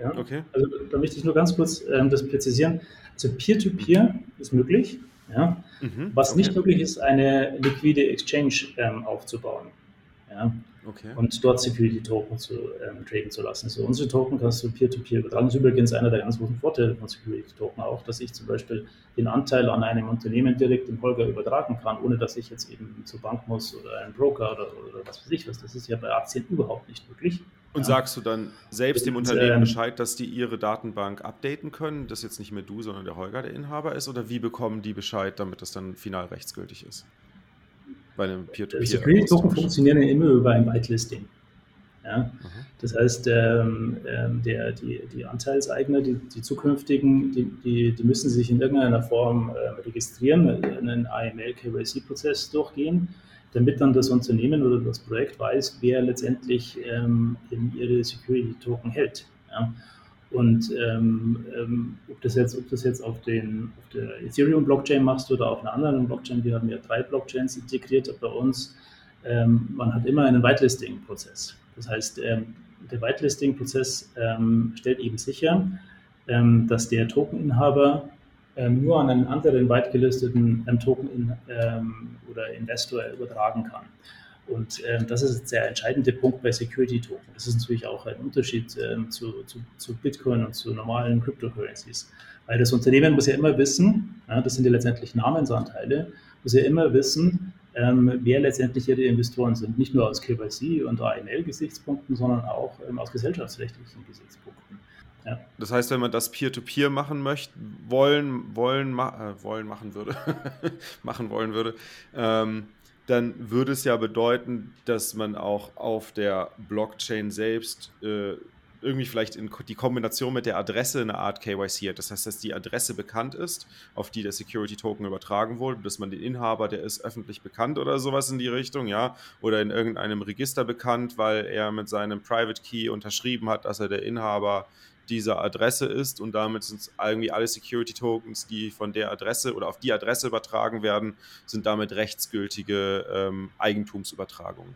Ja? Okay. Also da möchte ich nur ganz kurz ähm, das präzisieren. Also Peer-to-Peer ist möglich. Ja? Mhm, Was okay. nicht möglich ist, eine liquide Exchange ähm, aufzubauen. Ja? Okay. Und dort Security-Token zu ähm, traden zu lassen. Also unsere Token kannst du Peer-to-Peer -peer übertragen. Das ist übrigens einer der ganz großen Vorteile von Security-Token auch, dass ich zum Beispiel den Anteil an einem Unternehmen direkt dem Holger übertragen kann, ohne dass ich jetzt eben zur Bank muss oder einen Broker oder, oder was weiß ich was. Das ist ja bei Aktien überhaupt nicht möglich. Und ja. sagst du dann selbst dem Unternehmen ähm, Bescheid, dass die ihre Datenbank updaten können, dass jetzt nicht mehr du, sondern der Holger der Inhaber ist? Oder wie bekommen die Bescheid, damit das dann final rechtsgültig ist? Bei einem Peer-to-Peer. -Peer Security-Token funktionieren ja immer über ein Whitelisting. Ja? Mhm. Das heißt, ähm, ähm, der, die, die Anteilseigner, die, die zukünftigen, die, die, die, müssen sich in irgendeiner Form äh, registrieren, einen AML-KYC-Prozess durchgehen damit dann das Unternehmen oder das Projekt weiß, wer letztendlich ähm, ihre Security-Token hält. Ja. Und ähm, ähm, ob, das jetzt, ob das jetzt auf, den, auf der Ethereum-Blockchain machst oder auf einer anderen Blockchain, wir haben ja drei Blockchains integriert bei uns, ähm, man hat immer einen Whitelisting-Prozess. Das heißt, ähm, der Whitelisting-Prozess ähm, stellt eben sicher, dass der Tokeninhaber ähm, nur an einen anderen weit gelisteten ähm, Token in, ähm, oder Investor übertragen kann. Und ähm, das ist der entscheidende Punkt bei Security Token. Das ist natürlich auch ein Unterschied ähm, zu, zu, zu, Bitcoin und zu normalen Cryptocurrencies. Weil das Unternehmen muss ja immer wissen, ja, das sind ja letztendlich Namensanteile, muss ja immer wissen, ähm, wer letztendlich ihre Investoren sind. Nicht nur aus KYC und AML-Gesichtspunkten, sondern auch aus gesellschaftsrechtlichen Gesichtspunkten. Ja. Das heißt, wenn man das Peer-to-Peer -Peer machen möchte, wollen, wollen, ma äh, wollen machen würde, machen wollen würde, ähm, dann würde es ja bedeuten, dass man auch auf der Blockchain selbst äh, irgendwie vielleicht in die Kombination mit der Adresse eine Art KYC hat. Das heißt, dass die Adresse bekannt ist, auf die der Security Token übertragen wurde, dass man den Inhaber, der ist öffentlich bekannt oder sowas in die Richtung, ja, oder in irgendeinem Register bekannt, weil er mit seinem Private Key unterschrieben hat, dass er der Inhaber dieser Adresse ist und damit sind irgendwie alle Security Tokens, die von der Adresse oder auf die Adresse übertragen werden, sind damit rechtsgültige ähm, Eigentumsübertragungen.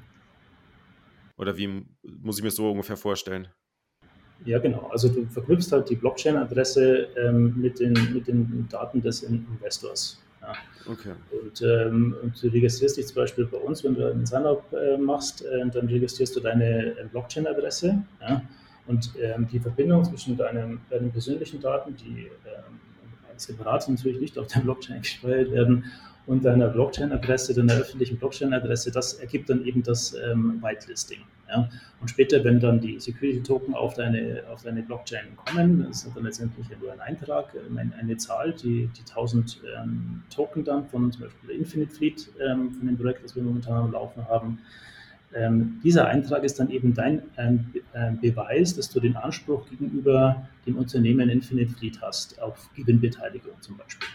Oder wie muss ich mir so ungefähr vorstellen? Ja, genau. Also du verknüpfst halt die Blockchain-Adresse ähm, mit, den, mit den Daten des Investors. Ja. Okay. Und, ähm, und, du registrierst dich zum Beispiel bei uns, wenn du einen Sign-up äh, machst, äh, dann registrierst du deine äh, Blockchain-Adresse. Ja. Und ähm, die Verbindung zwischen deinen, deinen persönlichen Daten, die ähm, separat natürlich nicht auf der Blockchain gespeichert werden, und deiner Blockchain-Adresse, deiner öffentlichen Blockchain-Adresse, das ergibt dann eben das ähm, Whitelisting. Ja? Und später, wenn dann die Security-Token auf deine, auf deine Blockchain kommen, das ist dann letztendlich nur ein Eintrag, ähm, eine Zahl, die, die 1000 ähm, Token dann von zum Beispiel der Infinite Fleet, ähm, von dem Projekt, das wir momentan am Laufen haben, ähm, dieser Eintrag ist dann eben dein ähm, äh, Beweis, dass du den Anspruch gegenüber dem Unternehmen Infinite Fleet hast, auf Gewinnbeteiligung zum Beispiel.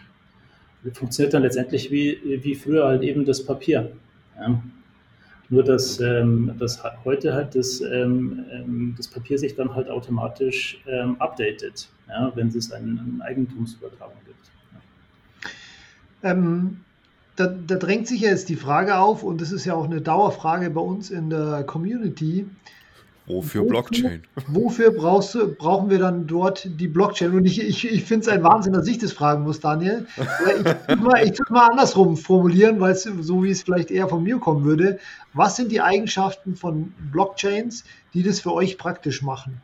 Das funktioniert dann letztendlich wie, wie früher halt eben das Papier. Ja. Nur, dass, ähm, dass heute halt das, ähm, ähm, das Papier sich dann halt automatisch ähm, updatet, ja, wenn es eine, eine Eigentumsübertragung gibt. Ja. Da, da, drängt sich jetzt die Frage auf, und das ist ja auch eine Dauerfrage bei uns in der Community. Wofür Blockchain? Wofür brauchst du, brauchen wir dann dort die Blockchain? Und ich, ich, ich finde es ein Wahnsinn, dass ich das fragen muss, Daniel. Ich, ich tue mal andersrum formulieren, weil es so wie es vielleicht eher von mir kommen würde. Was sind die Eigenschaften von Blockchains, die das für euch praktisch machen?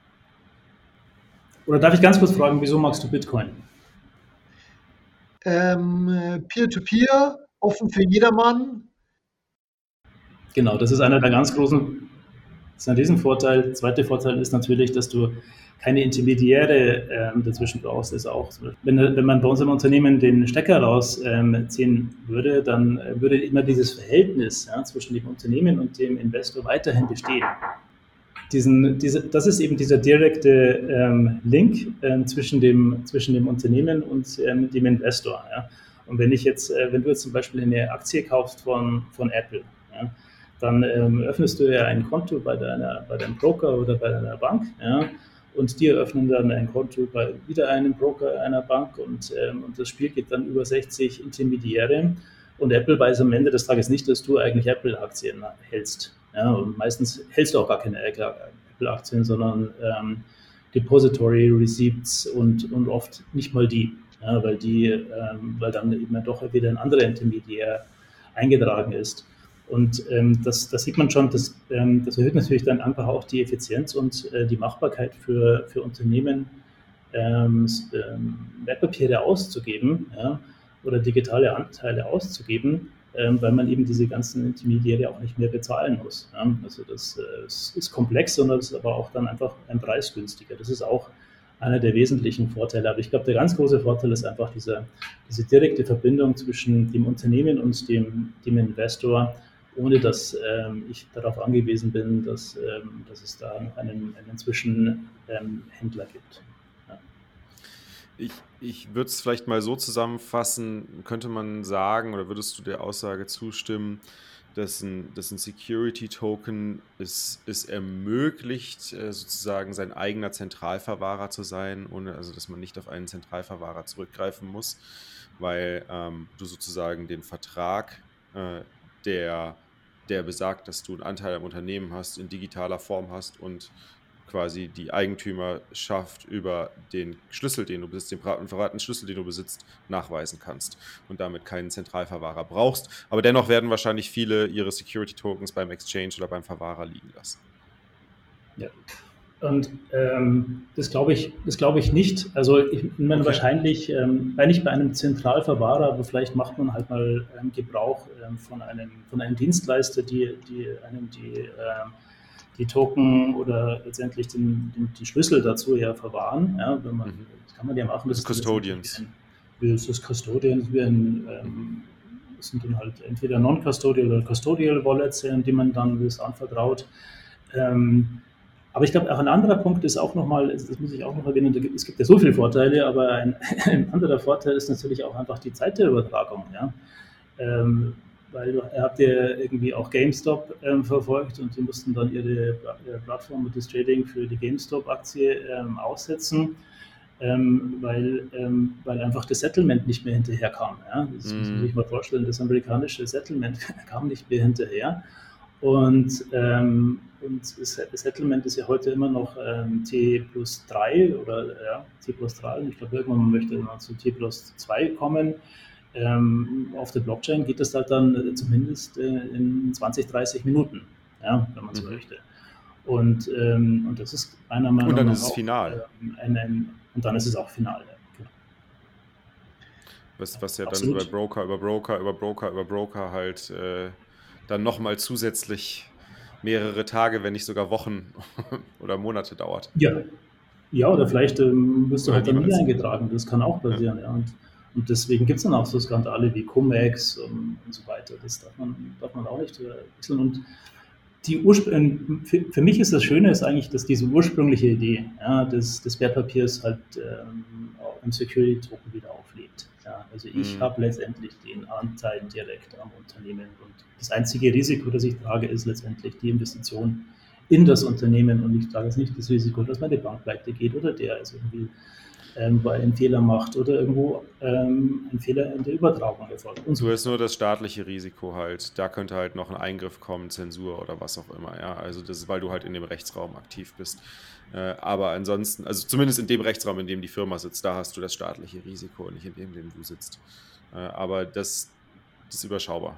Oder darf ich ganz kurz fragen, wieso magst du Bitcoin? Ähm, Peer-to-Peer, offen für jedermann. Genau, das ist einer der ganz großen das ist ein Riesenvorteil. Der zweite Vorteil ist natürlich, dass du keine Intermediäre ähm, dazwischen brauchst. Ist auch, wenn, wenn man bei uns im Unternehmen den Stecker rausziehen ähm, würde, dann äh, würde immer dieses Verhältnis ja, zwischen dem Unternehmen und dem Investor weiterhin bestehen. Diesen, diese, das ist eben dieser direkte ähm, Link ähm, zwischen, dem, zwischen dem Unternehmen und ähm, dem Investor. Ja. Und wenn ich jetzt, äh, wenn du jetzt zum Beispiel eine Aktie kaufst von, von Apple, ja, dann ähm, öffnest du ja ein Konto bei, deiner, bei deinem Broker oder bei deiner Bank. Ja, und die eröffnen dann ein Konto bei wieder einem Broker einer Bank und, ähm, und das Spiel geht dann über 60 Intermediäre. Und Apple weiß am Ende des Tages nicht, dass du eigentlich Apple-Aktien hältst. Ja, und meistens hältst du auch gar keine Apple-Aktien, sondern ähm, Depository Receipts und, und oft nicht mal die, ja, weil die, ähm, weil dann eben doch wieder ein anderer Intermediär eingetragen ist. Und ähm, das, das, sieht man schon, das, ähm, das, erhöht natürlich dann einfach auch die Effizienz und äh, die Machbarkeit für, für Unternehmen, ähm, ähm Wertpapiere auszugeben ja, oder digitale Anteile auszugeben, ähm, weil man eben diese ganzen Intermediäre auch nicht mehr bezahlen muss. Ja. Also das, äh, ist komplex, sondern es ist aber auch dann einfach ein preisgünstiger. Das ist auch einer der wesentlichen Vorteile. Aber ich glaube, der ganz große Vorteil ist einfach diese, diese direkte Verbindung zwischen dem Unternehmen und dem, dem Investor, ohne dass ähm, ich darauf angewiesen bin, dass, ähm, dass es da einen, einen Zwischenhändler ähm, gibt. Ich, ich würde es vielleicht mal so zusammenfassen, könnte man sagen, oder würdest du der Aussage zustimmen, dass ein, dass ein Security-Token es, es ermöglicht, äh, sozusagen sein eigener Zentralverwahrer zu sein, ohne also dass man nicht auf einen Zentralverwahrer zurückgreifen muss, weil ähm, du sozusagen den Vertrag, äh, der der besagt, dass du einen Anteil am Unternehmen hast, in digitaler Form hast und quasi die Eigentümerschaft über den Schlüssel, den du besitzt, den verratenen Schlüssel, den du besitzt, nachweisen kannst und damit keinen Zentralverwahrer brauchst. Aber dennoch werden wahrscheinlich viele ihre Security-Tokens beim Exchange oder beim Verwahrer liegen lassen. Ja, und ähm, das glaube ich, das ich nicht. Also ich meine okay. wahrscheinlich, ähm, bei nicht bei einem Zentralverwahrer, aber vielleicht macht man halt mal ähm, Gebrauch ähm, von einem von einem Dienstleister, die, die einem die, ähm, die Token oder letztendlich den, den, die Schlüssel dazu ja verwahren. Ja, wenn man, mhm. Das kann man ja machen. Das, das Custodians. Das ist Custodians, wie ein, ähm, das sind dann halt entweder Non-Custodial oder Custodial Wallets, die man dann das anvertraut. Ähm, aber ich glaube, auch ein anderer Punkt ist auch nochmal, das muss ich auch noch erwähnen, es gibt ja so viele Vorteile, aber ein, ein anderer Vorteil ist natürlich auch einfach die Zeit der Übertragung. Ja? Ähm, weil ihr habt ja irgendwie auch GameStop ähm, verfolgt und die mussten dann ihre, ihre Plattform und das Trading für die GameStop-Aktie ähm, aussetzen, ähm, weil, ähm, weil einfach das Settlement nicht mehr hinterherkam. Ja? Das mm. muss man mhm. sich mal vorstellen, das amerikanische Settlement kam nicht mehr hinterher. Und, ähm, und das Settlement ist ja heute immer noch ähm, T plus 3 oder ja, T plus 3. Ich glaube, irgendwann möchte man zu T plus 2 kommen. Ähm, auf der Blockchain geht das halt dann äh, zumindest äh, in 20, 30 Minuten, ja, wenn man so mhm. möchte. Und, ähm, und das ist meiner Meinung nach. Und dann ist es final. Äh, ein, ein, und dann ist es auch final. Was, was ja Absolut. dann über Broker, über Broker, über Broker, über Broker halt äh, dann nochmal zusätzlich mehrere Tage, wenn nicht sogar Wochen oder Monate dauert. Ja, ja oder vielleicht ähm, wirst du halt dann nie eingetragen. Das kann auch passieren. Ja. ja. Und, und deswegen gibt es dann auch so Skandale wie Cum-Ex und, und, so weiter. Das darf man, darf man auch nicht wechseln. Und die Urspr für, für, mich ist das Schöne ist eigentlich, dass diese ursprüngliche Idee ja, des, des Wertpapiers halt ähm, im Security Token wieder auflebt. Ja, also ich mhm. habe letztendlich den Anteil direkt am Unternehmen und das einzige Risiko, das ich trage, ist letztendlich die Investition in das Unternehmen und ich trage jetzt nicht das Risiko, dass meine Bank pleite geht oder der ist irgendwie ähm, weil einen Fehler macht oder irgendwo ähm, ein Fehler in der Übertragung erfolgt. Und so ist nur das staatliche Risiko halt. Da könnte halt noch ein Eingriff kommen, Zensur oder was auch immer. Ja, also das ist, weil du halt in dem Rechtsraum aktiv bist. Äh, aber ansonsten, also zumindest in dem Rechtsraum, in dem die Firma sitzt, da hast du das staatliche Risiko, nicht in dem, in dem du sitzt. Äh, aber das, das ist überschaubar.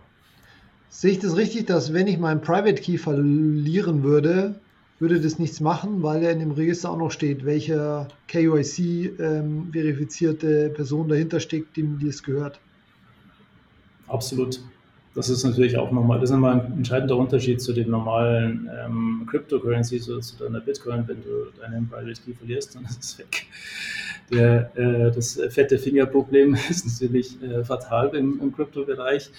Sehe ich das richtig, dass wenn ich meinen Private Key verlieren würde, würde das nichts machen, weil ja in dem Register auch noch steht, welche KYC-verifizierte ähm, Person dahinter steckt, dem das gehört. Absolut. Das ist natürlich auch nochmal, das ist nochmal ein entscheidender Unterschied zu den normalen ähm, Cryptocurrencies oder zu deiner Bitcoin. Wenn du deinen Private Key verlierst, dann ist es weg. Der, äh, das fette Fingerproblem ist natürlich äh, fatal im, im Kryptobereich.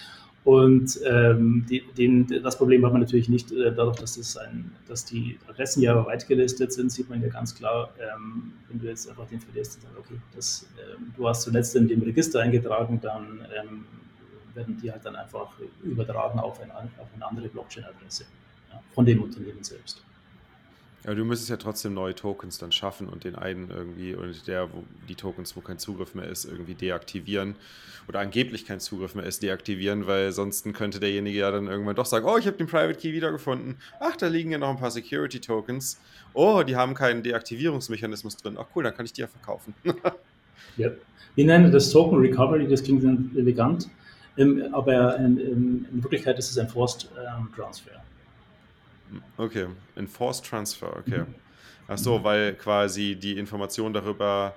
Und ähm, die, den, das Problem hat man natürlich nicht äh, dadurch, dass, das ein, dass die Adressen ja weit gelistet sind, sieht man ja ganz klar, ähm, wenn du jetzt einfach den verlierst sagst, okay, das, ähm, du hast zuletzt in dem Register eingetragen, dann ähm, werden die halt dann einfach übertragen auf, ein, auf eine andere Blockchain-Adresse ja, von dem Unternehmen selbst. Aber du müsstest ja trotzdem neue Tokens dann schaffen und den einen irgendwie und der, wo die Tokens, wo kein Zugriff mehr ist, irgendwie deaktivieren oder angeblich kein Zugriff mehr ist, deaktivieren, weil sonst könnte derjenige ja dann irgendwann doch sagen, oh, ich habe den Private Key wiedergefunden. Ach, da liegen ja noch ein paar Security Tokens. Oh, die haben keinen Deaktivierungsmechanismus drin. Ach cool, dann kann ich die ja verkaufen. ja. Wir nennen das Token Recovery, das klingt elegant, ähm, aber in, in, in, Wirklichkeit ist es ein Forced ähm, Transfer. Okay, Enforced Transfer, okay. Mhm. Ach so, weil quasi die Information darüber,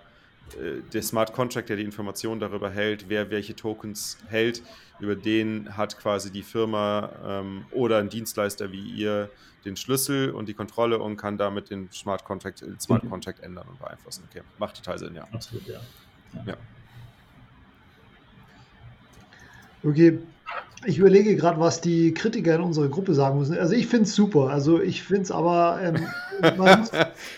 äh, der Smart Contract, der die Information darüber hält, wer welche Tokens hält, über den hat quasi die Firma ähm, oder ein Dienstleister wie ihr den Schlüssel und die Kontrolle und kann damit den Smart Contract, den Smart mhm. Contract ändern und beeinflussen. Okay, macht total Sinn, ja. Absolut, ja. ja. ja. Okay, ich überlege gerade, was die Kritiker in unserer Gruppe sagen müssen. Also ich finde es super. Also ich finde es aber. Ähm, muss,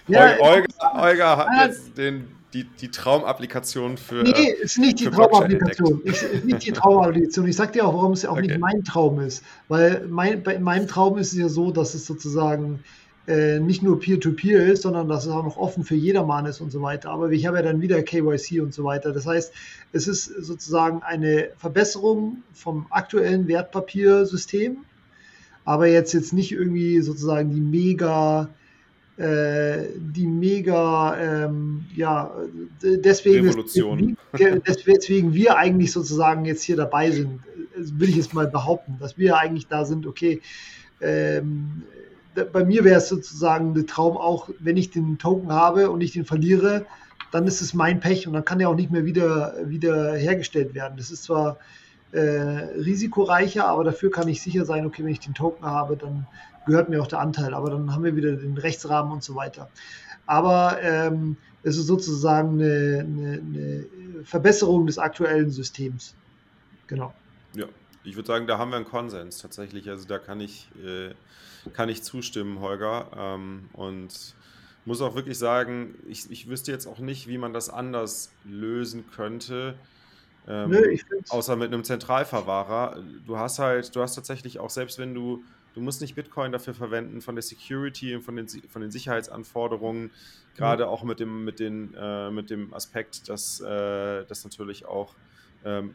ja, Olga, Olga hat äh, jetzt den, die, die Traumapplikation für. Nee, ist nicht die Traumapplikation. ist nicht die Traumapplikation. Ich sage dir auch, warum es ja auch okay. nicht mein Traum ist. Weil mein, bei, in meinem Traum ist es ja so, dass es sozusagen äh, nicht nur Peer-to-Peer -Peer ist, sondern dass es auch noch offen für jedermann ist und so weiter. Aber ich habe ja dann wieder KYC und so weiter. Das heißt, es ist sozusagen eine Verbesserung vom aktuellen Wertpapiersystem, aber jetzt jetzt nicht irgendwie sozusagen die mega äh, die mega ähm, ja deswegen Revolution. deswegen wir eigentlich sozusagen jetzt hier dabei sind, will ich jetzt mal behaupten, dass wir eigentlich da sind, okay, ähm, bei mir wäre es sozusagen der Traum auch, wenn ich den Token habe und ich den verliere, dann ist es mein Pech und dann kann der auch nicht mehr wieder, wieder hergestellt werden. Das ist zwar äh, risikoreicher, aber dafür kann ich sicher sein, okay, wenn ich den Token habe, dann gehört mir auch der Anteil, aber dann haben wir wieder den Rechtsrahmen und so weiter. Aber ähm, es ist sozusagen eine, eine, eine Verbesserung des aktuellen Systems. Genau. Ja, ich würde sagen, da haben wir einen Konsens tatsächlich. Also da kann ich äh, kann ich zustimmen, Holger. Ähm, und muss auch wirklich sagen, ich, ich wüsste jetzt auch nicht, wie man das anders lösen könnte. Ähm, Nö, außer mit einem Zentralverwahrer. Du hast halt, du hast tatsächlich auch, selbst wenn du, du musst nicht Bitcoin dafür verwenden, von der Security und von den, von den Sicherheitsanforderungen, gerade mhm. auch mit dem, mit, den, äh, mit dem Aspekt, dass äh, das natürlich auch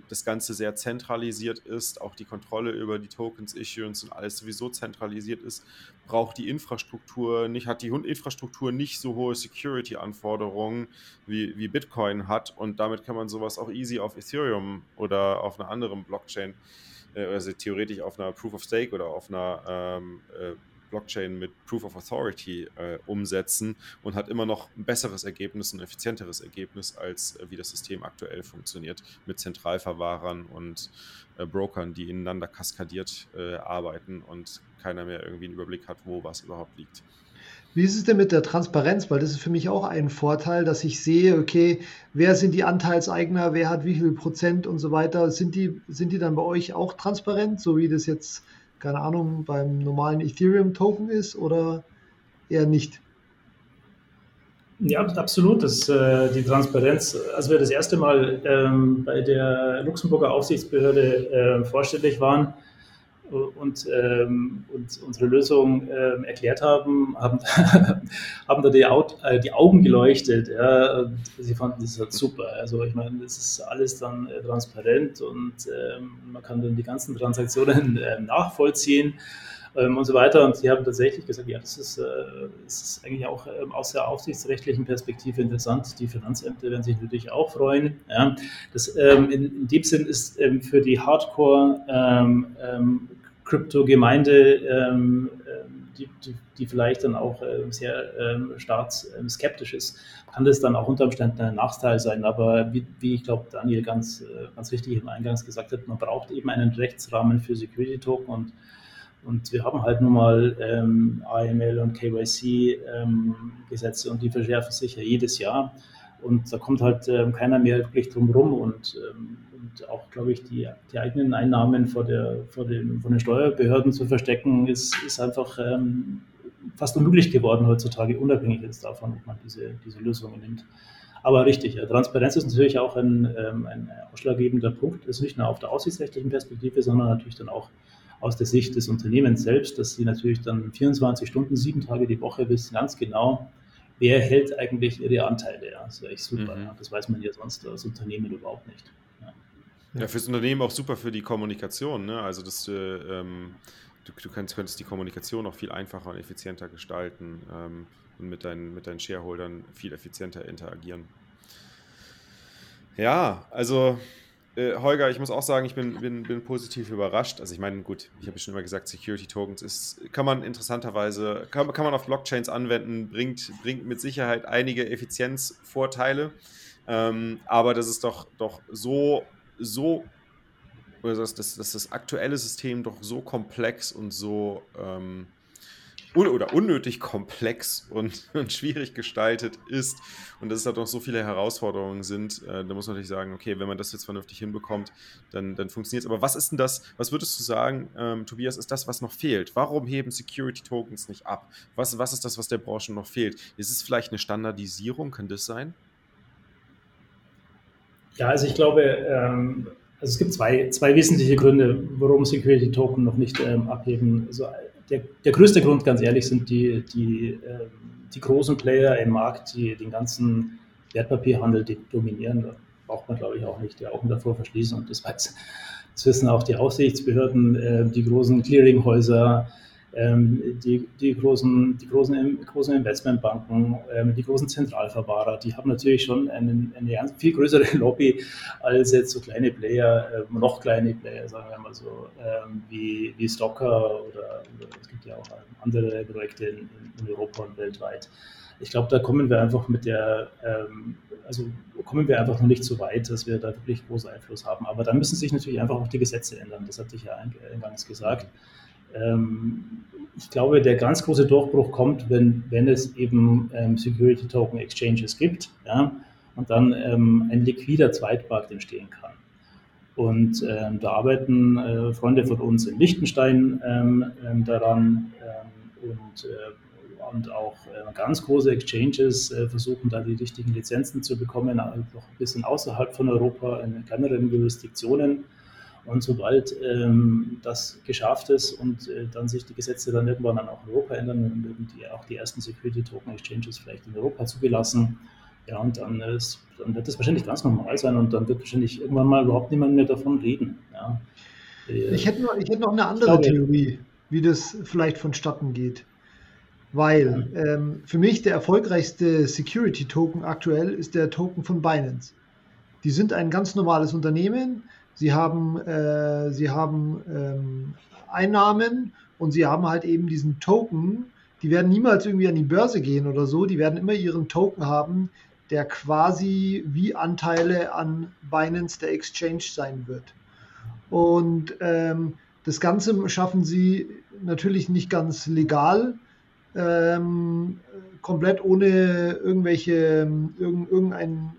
das Ganze sehr zentralisiert ist, auch die Kontrolle über die Tokens, Issuance und alles sowieso zentralisiert ist, braucht die Infrastruktur nicht, hat die Infrastruktur nicht so hohe Security-Anforderungen wie, wie Bitcoin hat. Und damit kann man sowas auch easy auf Ethereum oder auf einer anderen Blockchain, äh, also theoretisch auf einer Proof of Stake oder auf einer ähm, äh, Blockchain mit Proof of Authority äh, umsetzen und hat immer noch ein besseres Ergebnis, ein effizienteres Ergebnis, als äh, wie das System aktuell funktioniert, mit Zentralverwahrern und äh, Brokern, die ineinander kaskadiert äh, arbeiten und keiner mehr irgendwie einen Überblick hat, wo was überhaupt liegt. Wie ist es denn mit der Transparenz? Weil das ist für mich auch ein Vorteil, dass ich sehe, okay, wer sind die Anteilseigner, wer hat wie viel Prozent und so weiter. Sind die, sind die dann bei euch auch transparent, so wie das jetzt, keine Ahnung, beim normalen Ethereum-Token ist oder eher nicht? Ja, absolut. Das, äh, die Transparenz, als wir das erste Mal ähm, bei der Luxemburger Aufsichtsbehörde äh, vorstellig waren, und, ähm, und unsere Lösung ähm, erklärt haben, haben, haben da die, Aut äh, die Augen geleuchtet. Ja. sie fanden das halt super. Also ich meine, das ist alles dann äh, transparent und ähm, man kann dann die ganzen Transaktionen äh, nachvollziehen ähm, und so weiter. Und sie haben tatsächlich gesagt, ja, das ist, äh, das ist eigentlich auch ähm, aus der aufsichtsrechtlichen Perspektive interessant. Die Finanzämter werden sich natürlich auch freuen. Ja. Das, ähm, in, in, dem Sinn ist ähm, für die Hardcore ähm, ähm, Krypto-Gemeinde, die, die, die, vielleicht dann auch sehr stark skeptisch ist, kann das dann auch unter Umständen ein Nachteil sein. Aber wie, wie ich glaube, Daniel ganz, äh, ganz richtig im Eingangs gesagt hat, man braucht eben einen Rechtsrahmen für Security-Token und und wir haben halt nun mal ähm, AML und KYC-Gesetze ähm, und die verschärfen sich ja jedes Jahr. Und da kommt halt ähm, keiner mehr wirklich drum rum. Und ähm, und auch, glaube ich, die, die eigenen Einnahmen vor, der, vor, den, vor den Steuerbehörden zu verstecken, ist, ist einfach ähm, fast unmöglich geworden heutzutage, unabhängig jetzt davon, ob man diese, diese Lösungen nimmt. Aber richtig, Transparenz ist natürlich auch ein, ähm, ein ausschlaggebender Punkt. Ist nicht nur auf der aussichtsrechtlichen Perspektive, sondern natürlich dann auch aus der Sicht des Unternehmens selbst, dass sie natürlich dann 24 Stunden, sieben Tage die Woche wissen ganz genau, wer hält eigentlich ihre Anteile. Ja, das ist echt super. Mhm. Ja. Das weiß man ja sonst als Unternehmen überhaupt nicht. Ja, fürs Unternehmen auch super für die Kommunikation. Ne? Also, dass du, ähm, du, du kannst, könntest die Kommunikation auch viel einfacher und effizienter gestalten ähm, und mit deinen, mit deinen Shareholdern viel effizienter interagieren. Ja, also äh, Holger, ich muss auch sagen, ich bin, bin, bin positiv überrascht. Also ich meine, gut, ich habe schon immer gesagt, Security Tokens ist, kann man interessanterweise, kann, kann man auf Blockchains anwenden, bringt, bringt mit Sicherheit einige Effizienzvorteile. Ähm, aber das ist doch, doch so so, dass, dass, dass das aktuelle System doch so komplex und so ähm, un oder unnötig komplex und, und, schwierig gestaltet ist und dass es da doch so viele Herausforderungen sind, äh, da muss man natürlich sagen, okay, wenn man das jetzt vernünftig hinbekommt, dann, dann funktioniert es. Aber was ist denn das, was würdest du sagen, ähm, Tobias, ist das, was noch fehlt? Warum heben Security Tokens nicht ab? Was, was ist das, was der Branche noch fehlt? Ist es vielleicht eine Standardisierung? Kann das sein? Ja, also ich glaube, ähm, also es gibt zwei, zwei wesentliche Gründe, warum Security Token noch nicht ähm, abheben. Also der, der größte Grund, ganz ehrlich, sind die, die, äh, die großen Player im Markt, die den ganzen Wertpapierhandel dominieren. Da braucht man, glaube ich, auch nicht die Augen davor verschließen. Und das, weiß, das wissen auch die Aufsichtsbehörden, äh, die großen Clearinghäuser, die, die, großen, die großen, großen Investmentbanken, ähm, die großen Zentralverwahrer, die haben natürlich schon einen, eine viel größere Lobby als jetzt so kleine Player, äh, noch kleine Player, sagen wir mal so, ähm, wie, wie Stocker oder, oder, es gibt ja auch andere Projekte in, in Europa und weltweit. Ich glaube, da kommen wir einfach mit der, ähm, also kommen wir einfach noch nicht so weit, dass wir da wirklich großen Einfluss haben. Aber dann müssen sich natürlich einfach auch die Gesetze ändern. Das hatte ich ja eingangs gesagt. Ähm, ich glaube, der ganz große Durchbruch kommt, wenn, wenn es eben ähm, Security Token Exchanges gibt ja, und dann ähm, ein liquider Zweitmarkt entstehen kann. Und ähm, da arbeiten äh, Freunde von uns in Liechtenstein ähm, ähm, daran und, äh, und auch äh, ganz große Exchanges äh, versuchen da die richtigen Lizenzen zu bekommen, auch ein bisschen außerhalb von Europa in kleineren Jurisdiktionen. Und sobald ähm, das geschafft ist und äh, dann sich die Gesetze dann irgendwann dann auch in Europa ändern, werden die, auch die ersten Security Token Exchanges vielleicht in Europa zugelassen. Ja, und dann, ist, dann wird das wahrscheinlich ganz normal sein und dann wird wahrscheinlich irgendwann mal überhaupt niemand mehr davon reden. Ja. Äh, ich, hätte noch, ich hätte noch eine andere glaube, Theorie, wie das vielleicht vonstatten geht. Weil ähm, für mich der erfolgreichste Security-Token aktuell ist der Token von Binance. Die sind ein ganz normales Unternehmen, Sie haben, äh, sie haben ähm, Einnahmen und sie haben halt eben diesen Token, die werden niemals irgendwie an die Börse gehen oder so, die werden immer ihren Token haben, der quasi wie Anteile an Binance der Exchange sein wird. Und ähm, das Ganze schaffen sie natürlich nicht ganz legal, ähm, komplett ohne irgendwelche, irgend, irgendein äh,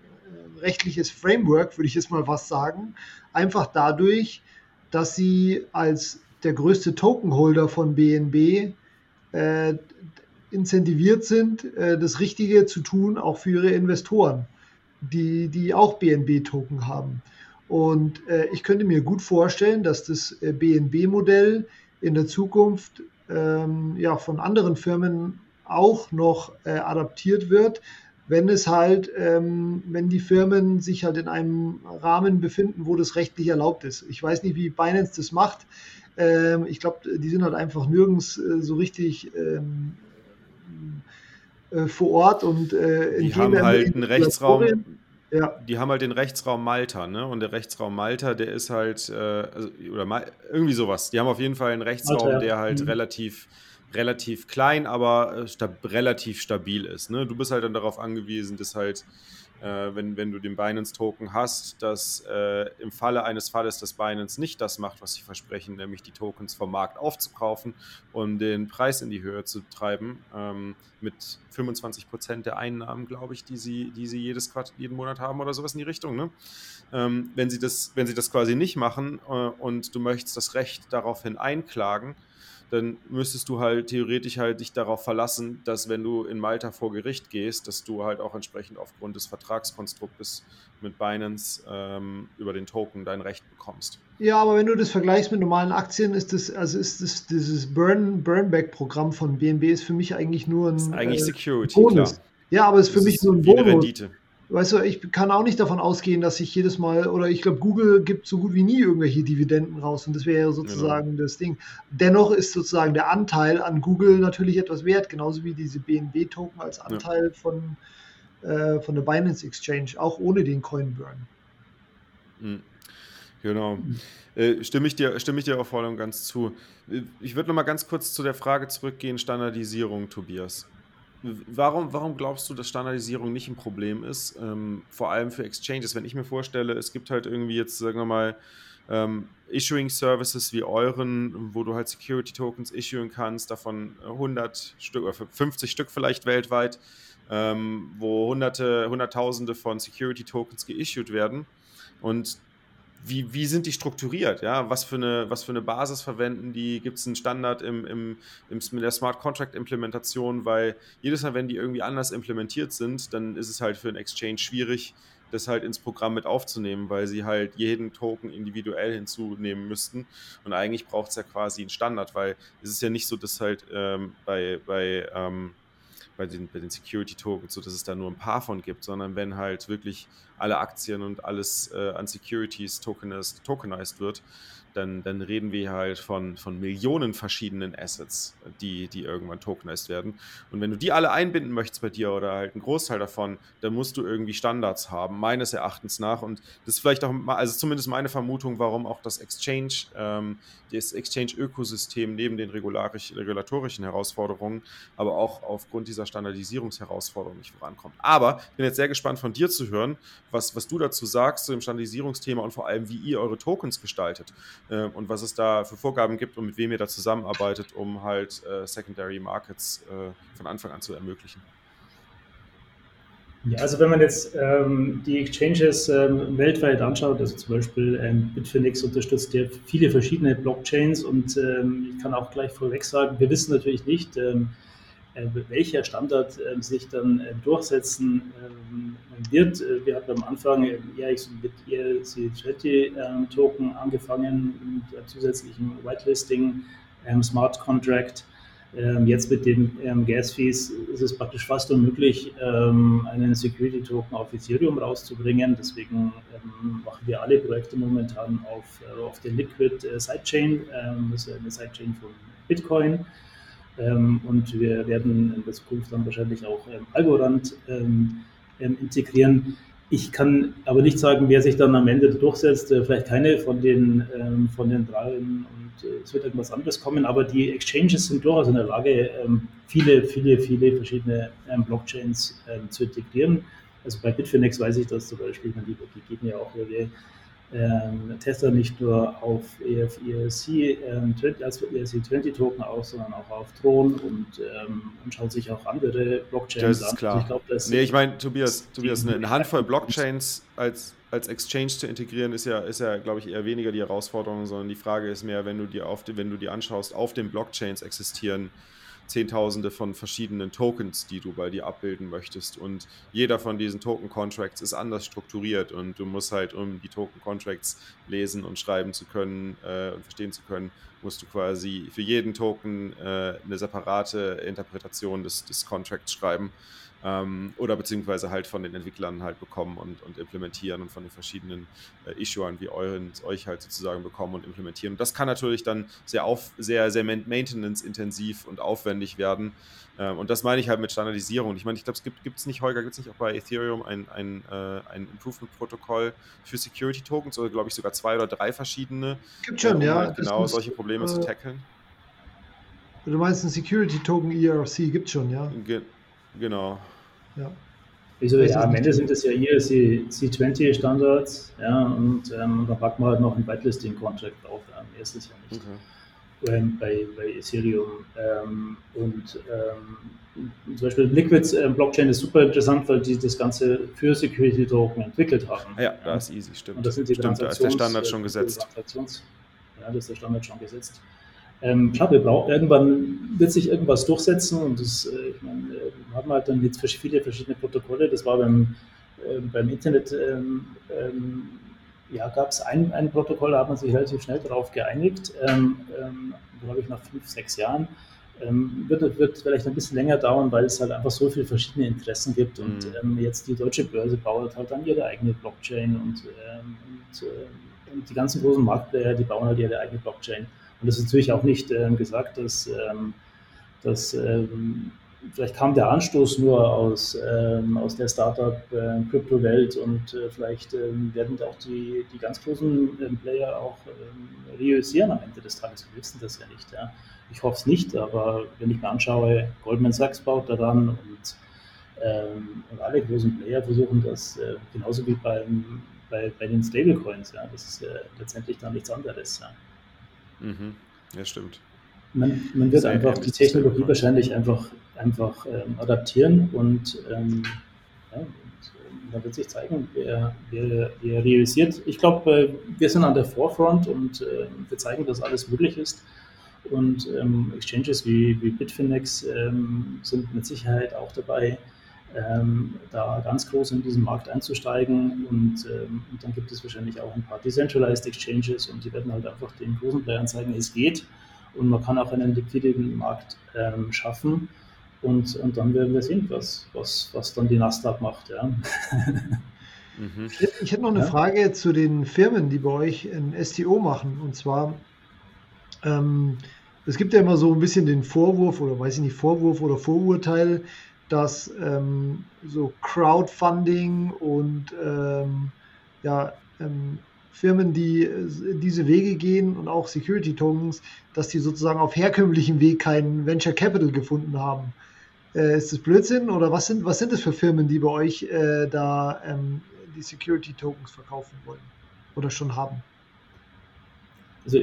rechtliches Framework, würde ich jetzt mal was sagen. Einfach dadurch, dass sie als der größte Tokenholder von BNB äh, incentiviert sind, äh, das Richtige zu tun, auch für ihre Investoren, die, die auch BNB-Token haben. Und äh, ich könnte mir gut vorstellen, dass das äh, BNB-Modell in der Zukunft ähm, ja, von anderen Firmen auch noch äh, adaptiert wird, wenn es halt, ähm, wenn die Firmen sich halt in einem Rahmen befinden, wo das rechtlich erlaubt ist. Ich weiß nicht, wie Binance das macht. Ähm, ich glaube, die sind halt einfach nirgends äh, so richtig ähm, äh, vor Ort und äh, die haben halt einen Rechtsraum. Ja. Die haben halt den Rechtsraum Malta, ne? Und der Rechtsraum Malta, der ist halt, äh, also, oder mal, irgendwie sowas. Die haben auf jeden Fall einen Rechtsraum, Malta, ja. der halt mhm. relativ, relativ klein, aber äh, stab relativ stabil ist. Ne? Du bist halt dann darauf angewiesen, dass halt äh, wenn, wenn du den Binance-Token hast, dass äh, im Falle eines Falles das Binance nicht das macht, was sie versprechen, nämlich die Tokens vom Markt aufzukaufen und den Preis in die Höhe zu treiben, ähm, mit 25 Prozent der Einnahmen, glaube ich, die sie, die sie jedes Quart jeden Monat haben oder sowas in die Richtung. Ne? Ähm, wenn, sie das, wenn sie das quasi nicht machen äh, und du möchtest das Recht daraufhin einklagen, dann müsstest du halt theoretisch halt dich darauf verlassen, dass wenn du in Malta vor Gericht gehst, dass du halt auch entsprechend aufgrund des Vertragskonstruktes mit Binance ähm, über den Token dein Recht bekommst. Ja, aber wenn du das vergleichst mit normalen Aktien, ist das, also ist das, dieses Burn, Burnback-Programm von BNB ist für mich eigentlich nur ein. Das ist eigentlich äh, Security, Bonus. klar. Ja, aber es ist für mich nur ein Bonus. Rendite weißt du, ich kann auch nicht davon ausgehen, dass ich jedes Mal, oder ich glaube, Google gibt so gut wie nie irgendwelche Dividenden raus und das wäre sozusagen genau. das Ding. Dennoch ist sozusagen der Anteil an Google natürlich etwas wert, genauso wie diese BNB-Token als Anteil ja. von, äh, von der Binance Exchange, auch ohne den Coinburn. Mhm. Genau. Äh, stimme, ich dir, stimme ich dir auch voll und ganz zu. Ich würde noch mal ganz kurz zu der Frage zurückgehen, Standardisierung, Tobias. Warum, warum glaubst du, dass Standardisierung nicht ein Problem ist? Ähm, vor allem für Exchanges. Wenn ich mir vorstelle, es gibt halt irgendwie jetzt, sagen wir mal, ähm, Issuing Services wie euren, wo du halt Security Tokens issuen kannst, davon 100 Stück oder 50 Stück vielleicht weltweit, ähm, wo hunderte, hunderttausende von Security Tokens geissued werden. Und wie, wie sind die strukturiert? Ja? Was, für eine, was für eine Basis verwenden die? Gibt es einen Standard im, im, im, in der Smart Contract Implementation? Weil jedes Mal, wenn die irgendwie anders implementiert sind, dann ist es halt für einen Exchange schwierig, das halt ins Programm mit aufzunehmen, weil sie halt jeden Token individuell hinzunehmen müssten. Und eigentlich braucht es ja quasi einen Standard, weil es ist ja nicht so, dass halt ähm, bei, bei ähm, bei den, bei den Security-Tokens, so dass es da nur ein paar von gibt, sondern wenn halt wirklich alle Aktien und alles äh, an Securities tokenized, tokenized wird, dann, dann reden wir halt von, von Millionen verschiedenen Assets, die, die irgendwann tokenized werden. Und wenn du die alle einbinden möchtest bei dir oder halt einen Großteil davon, dann musst du irgendwie Standards haben, meines Erachtens nach. Und das ist vielleicht auch, also zumindest meine Vermutung, warum auch das Exchange, ähm, das Exchange-Ökosystem neben den regulatorischen Herausforderungen, aber auch aufgrund dieser Standardisierungsherausforderungen nicht vorankommt. Aber ich bin jetzt sehr gespannt von dir zu hören, was, was du dazu sagst zu dem Standardisierungsthema und vor allem, wie ihr eure Tokens gestaltet äh, und was es da für Vorgaben gibt und mit wem ihr da zusammenarbeitet, um halt äh, Secondary Markets äh, von Anfang an zu ermöglichen. Ja, also wenn man jetzt ähm, die Exchanges ähm, weltweit anschaut, also zum Beispiel ähm, Bitfinex unterstützt ja viele verschiedene Blockchains und ähm, ich kann auch gleich vorweg sagen, wir wissen natürlich nicht, ähm, äh, welcher Standard äh, sich dann äh, durchsetzen ähm, wird. Wir hatten am Anfang eher mit ERC-20-Token angefangen, mit zusätzlichem Whitelisting, Smart Contract. Ähm, jetzt mit den ähm, Gas-Fees ist es praktisch fast unmöglich, einen Security-Token auf Ethereum rauszubringen. Deswegen machen wir alle Projekte momentan auf, auf der Liquid Sidechain, das ist eine Sidechain von Bitcoin. Ähm, und wir werden in der Zukunft dann wahrscheinlich auch ähm, Algorand ähm, integrieren. Ich kann aber nicht sagen, wer sich dann am Ende durchsetzt. Äh, vielleicht keine von den, von den drei und äh, es wird irgendwas anderes kommen, aber die Exchanges sind durchaus in der Lage, ähm, viele, viele, viele verschiedene ähm, Blockchains ähm, zu integrieren. Also bei Bitfinex weiß ich das zum Beispiel, die, die geben ja auch ihre ähm, Tester nicht nur auf EF, ERC, ähm, als ERC20-Token aus, sondern auch auf Tron und, ähm, und schaut sich auch andere Blockchains an. Das ist an. klar. Ich glaub, das nee, ich meine, Tobias, Tobias eine, eine Handvoll Blockchains als, als Exchange zu integrieren, ist ja, ist ja, glaube ich, eher weniger die Herausforderung, sondern die Frage ist mehr, wenn du dir auf, wenn du dir anschaust, auf den Blockchains existieren Zehntausende von verschiedenen Tokens, die du bei dir abbilden möchtest. Und jeder von diesen Token-Contracts ist anders strukturiert und du musst halt, um die Token-Contracts lesen und schreiben zu können äh, und verstehen zu können, musst du quasi für jeden Token äh, eine separate Interpretation des, des Contracts schreiben ähm, oder beziehungsweise halt von den Entwicklern halt bekommen und, und implementieren und von den verschiedenen äh, Issuern wie euren, euch halt sozusagen bekommen und implementieren. Und das kann natürlich dann sehr, auf, sehr, sehr maintenance-intensiv und aufwendig werden. Ähm, und das meine ich halt mit Standardisierung. Ich meine, ich glaube, es gibt es nicht, Holger, gibt es nicht auch bei Ethereum ein, ein, äh, ein Improvement-Protokoll für Security-Tokens oder glaube ich sogar zwei oder drei verschiedene? Gibt schon, um ja. Halt genau solche Probleme äh, zu tackeln. Du meinst ein Security-Token ERC gibt es schon, ja? Ge genau. Ja. Also, ja, am Ende sind es ja hier C20-Standards, ja, und ähm, da packt man halt noch ein Whitelisting-Contract auf. Ja, mehr ist es ja nicht. Okay. Ähm, bei, bei Ethereum. Ähm, und ähm, zum Beispiel Liquids äh, Blockchain ist super interessant, weil die das Ganze für Security Token entwickelt haben. Ja, da ist easy, stimmt. Und das sind die stimmt, da ist der Standard schon gesetzt. Ja, das ist der Standard schon gesetzt. Ähm, klar, wir brauchen, irgendwann wird sich irgendwas durchsetzen und das, äh, ich meine, äh, wir haben halt dann jetzt viele verschiedene Protokolle. Das war beim, äh, beim Internet, ähm, ähm, ja, gab es ein, ein Protokoll, da hat man sich relativ schnell darauf geeinigt, ähm, ähm, glaube ich, nach fünf, sechs Jahren. Ähm, wird, wird vielleicht ein bisschen länger dauern, weil es halt einfach so viele verschiedene Interessen gibt und mhm. jetzt die deutsche Börse baut halt dann ihre eigene Blockchain und, und, und, die ganzen großen Marktplayer, die bauen halt ihre eigene Blockchain. Und es ist natürlich auch nicht äh, gesagt, dass, ähm, dass ähm, vielleicht kam der Anstoß nur aus, ähm, aus der Startup-Krypto-Welt äh, und äh, vielleicht ähm, werden auch die, die ganz großen ähm, Player auch ähm, realisieren am Ende des Tages. Wir wissen das ja nicht. Ja. Ich hoffe es nicht, aber wenn ich mir anschaue, Goldman Sachs baut daran und, und alle großen Player versuchen das äh, genauso wie beim, bei, bei den Stablecoins. Ja. Das ist äh, letztendlich dann nichts anderes. Ja. Mhm. Ja, stimmt. Man, man wird einfach die Technologie wahrscheinlich einfach, einfach ähm, adaptieren und, ähm, ja, und äh, da wird sich zeigen, wer, wer, wer realisiert. Ich glaube, äh, wir sind an der Forefront und äh, wir zeigen, dass alles möglich ist. Und ähm, Exchanges wie, wie Bitfinex ähm, sind mit Sicherheit auch dabei, ähm, da ganz groß in diesen Markt einzusteigen. Und, ähm, und, dann gibt es wahrscheinlich auch ein paar Decentralized Exchanges und die werden halt einfach den großen Playern zeigen, es geht. Und man kann auch einen liquiden Markt ähm, schaffen. Und, und dann werden wir sehen, was, was, was dann die Nasdaq macht. Ja. Mhm. Ich hätte noch eine ja? Frage zu den Firmen, die bei euch ein STO machen. Und zwar, ähm, es gibt ja immer so ein bisschen den Vorwurf oder weiß ich nicht, Vorwurf oder Vorurteil, dass ähm, so Crowdfunding und ähm, ja, ähm, Firmen, die äh, diese Wege gehen und auch Security Tokens, dass die sozusagen auf herkömmlichem Weg kein Venture Capital gefunden haben. Äh, ist das Blödsinn oder was sind, was sind das für Firmen, die bei euch äh, da ähm, die Security Tokens verkaufen wollen oder schon haben? Also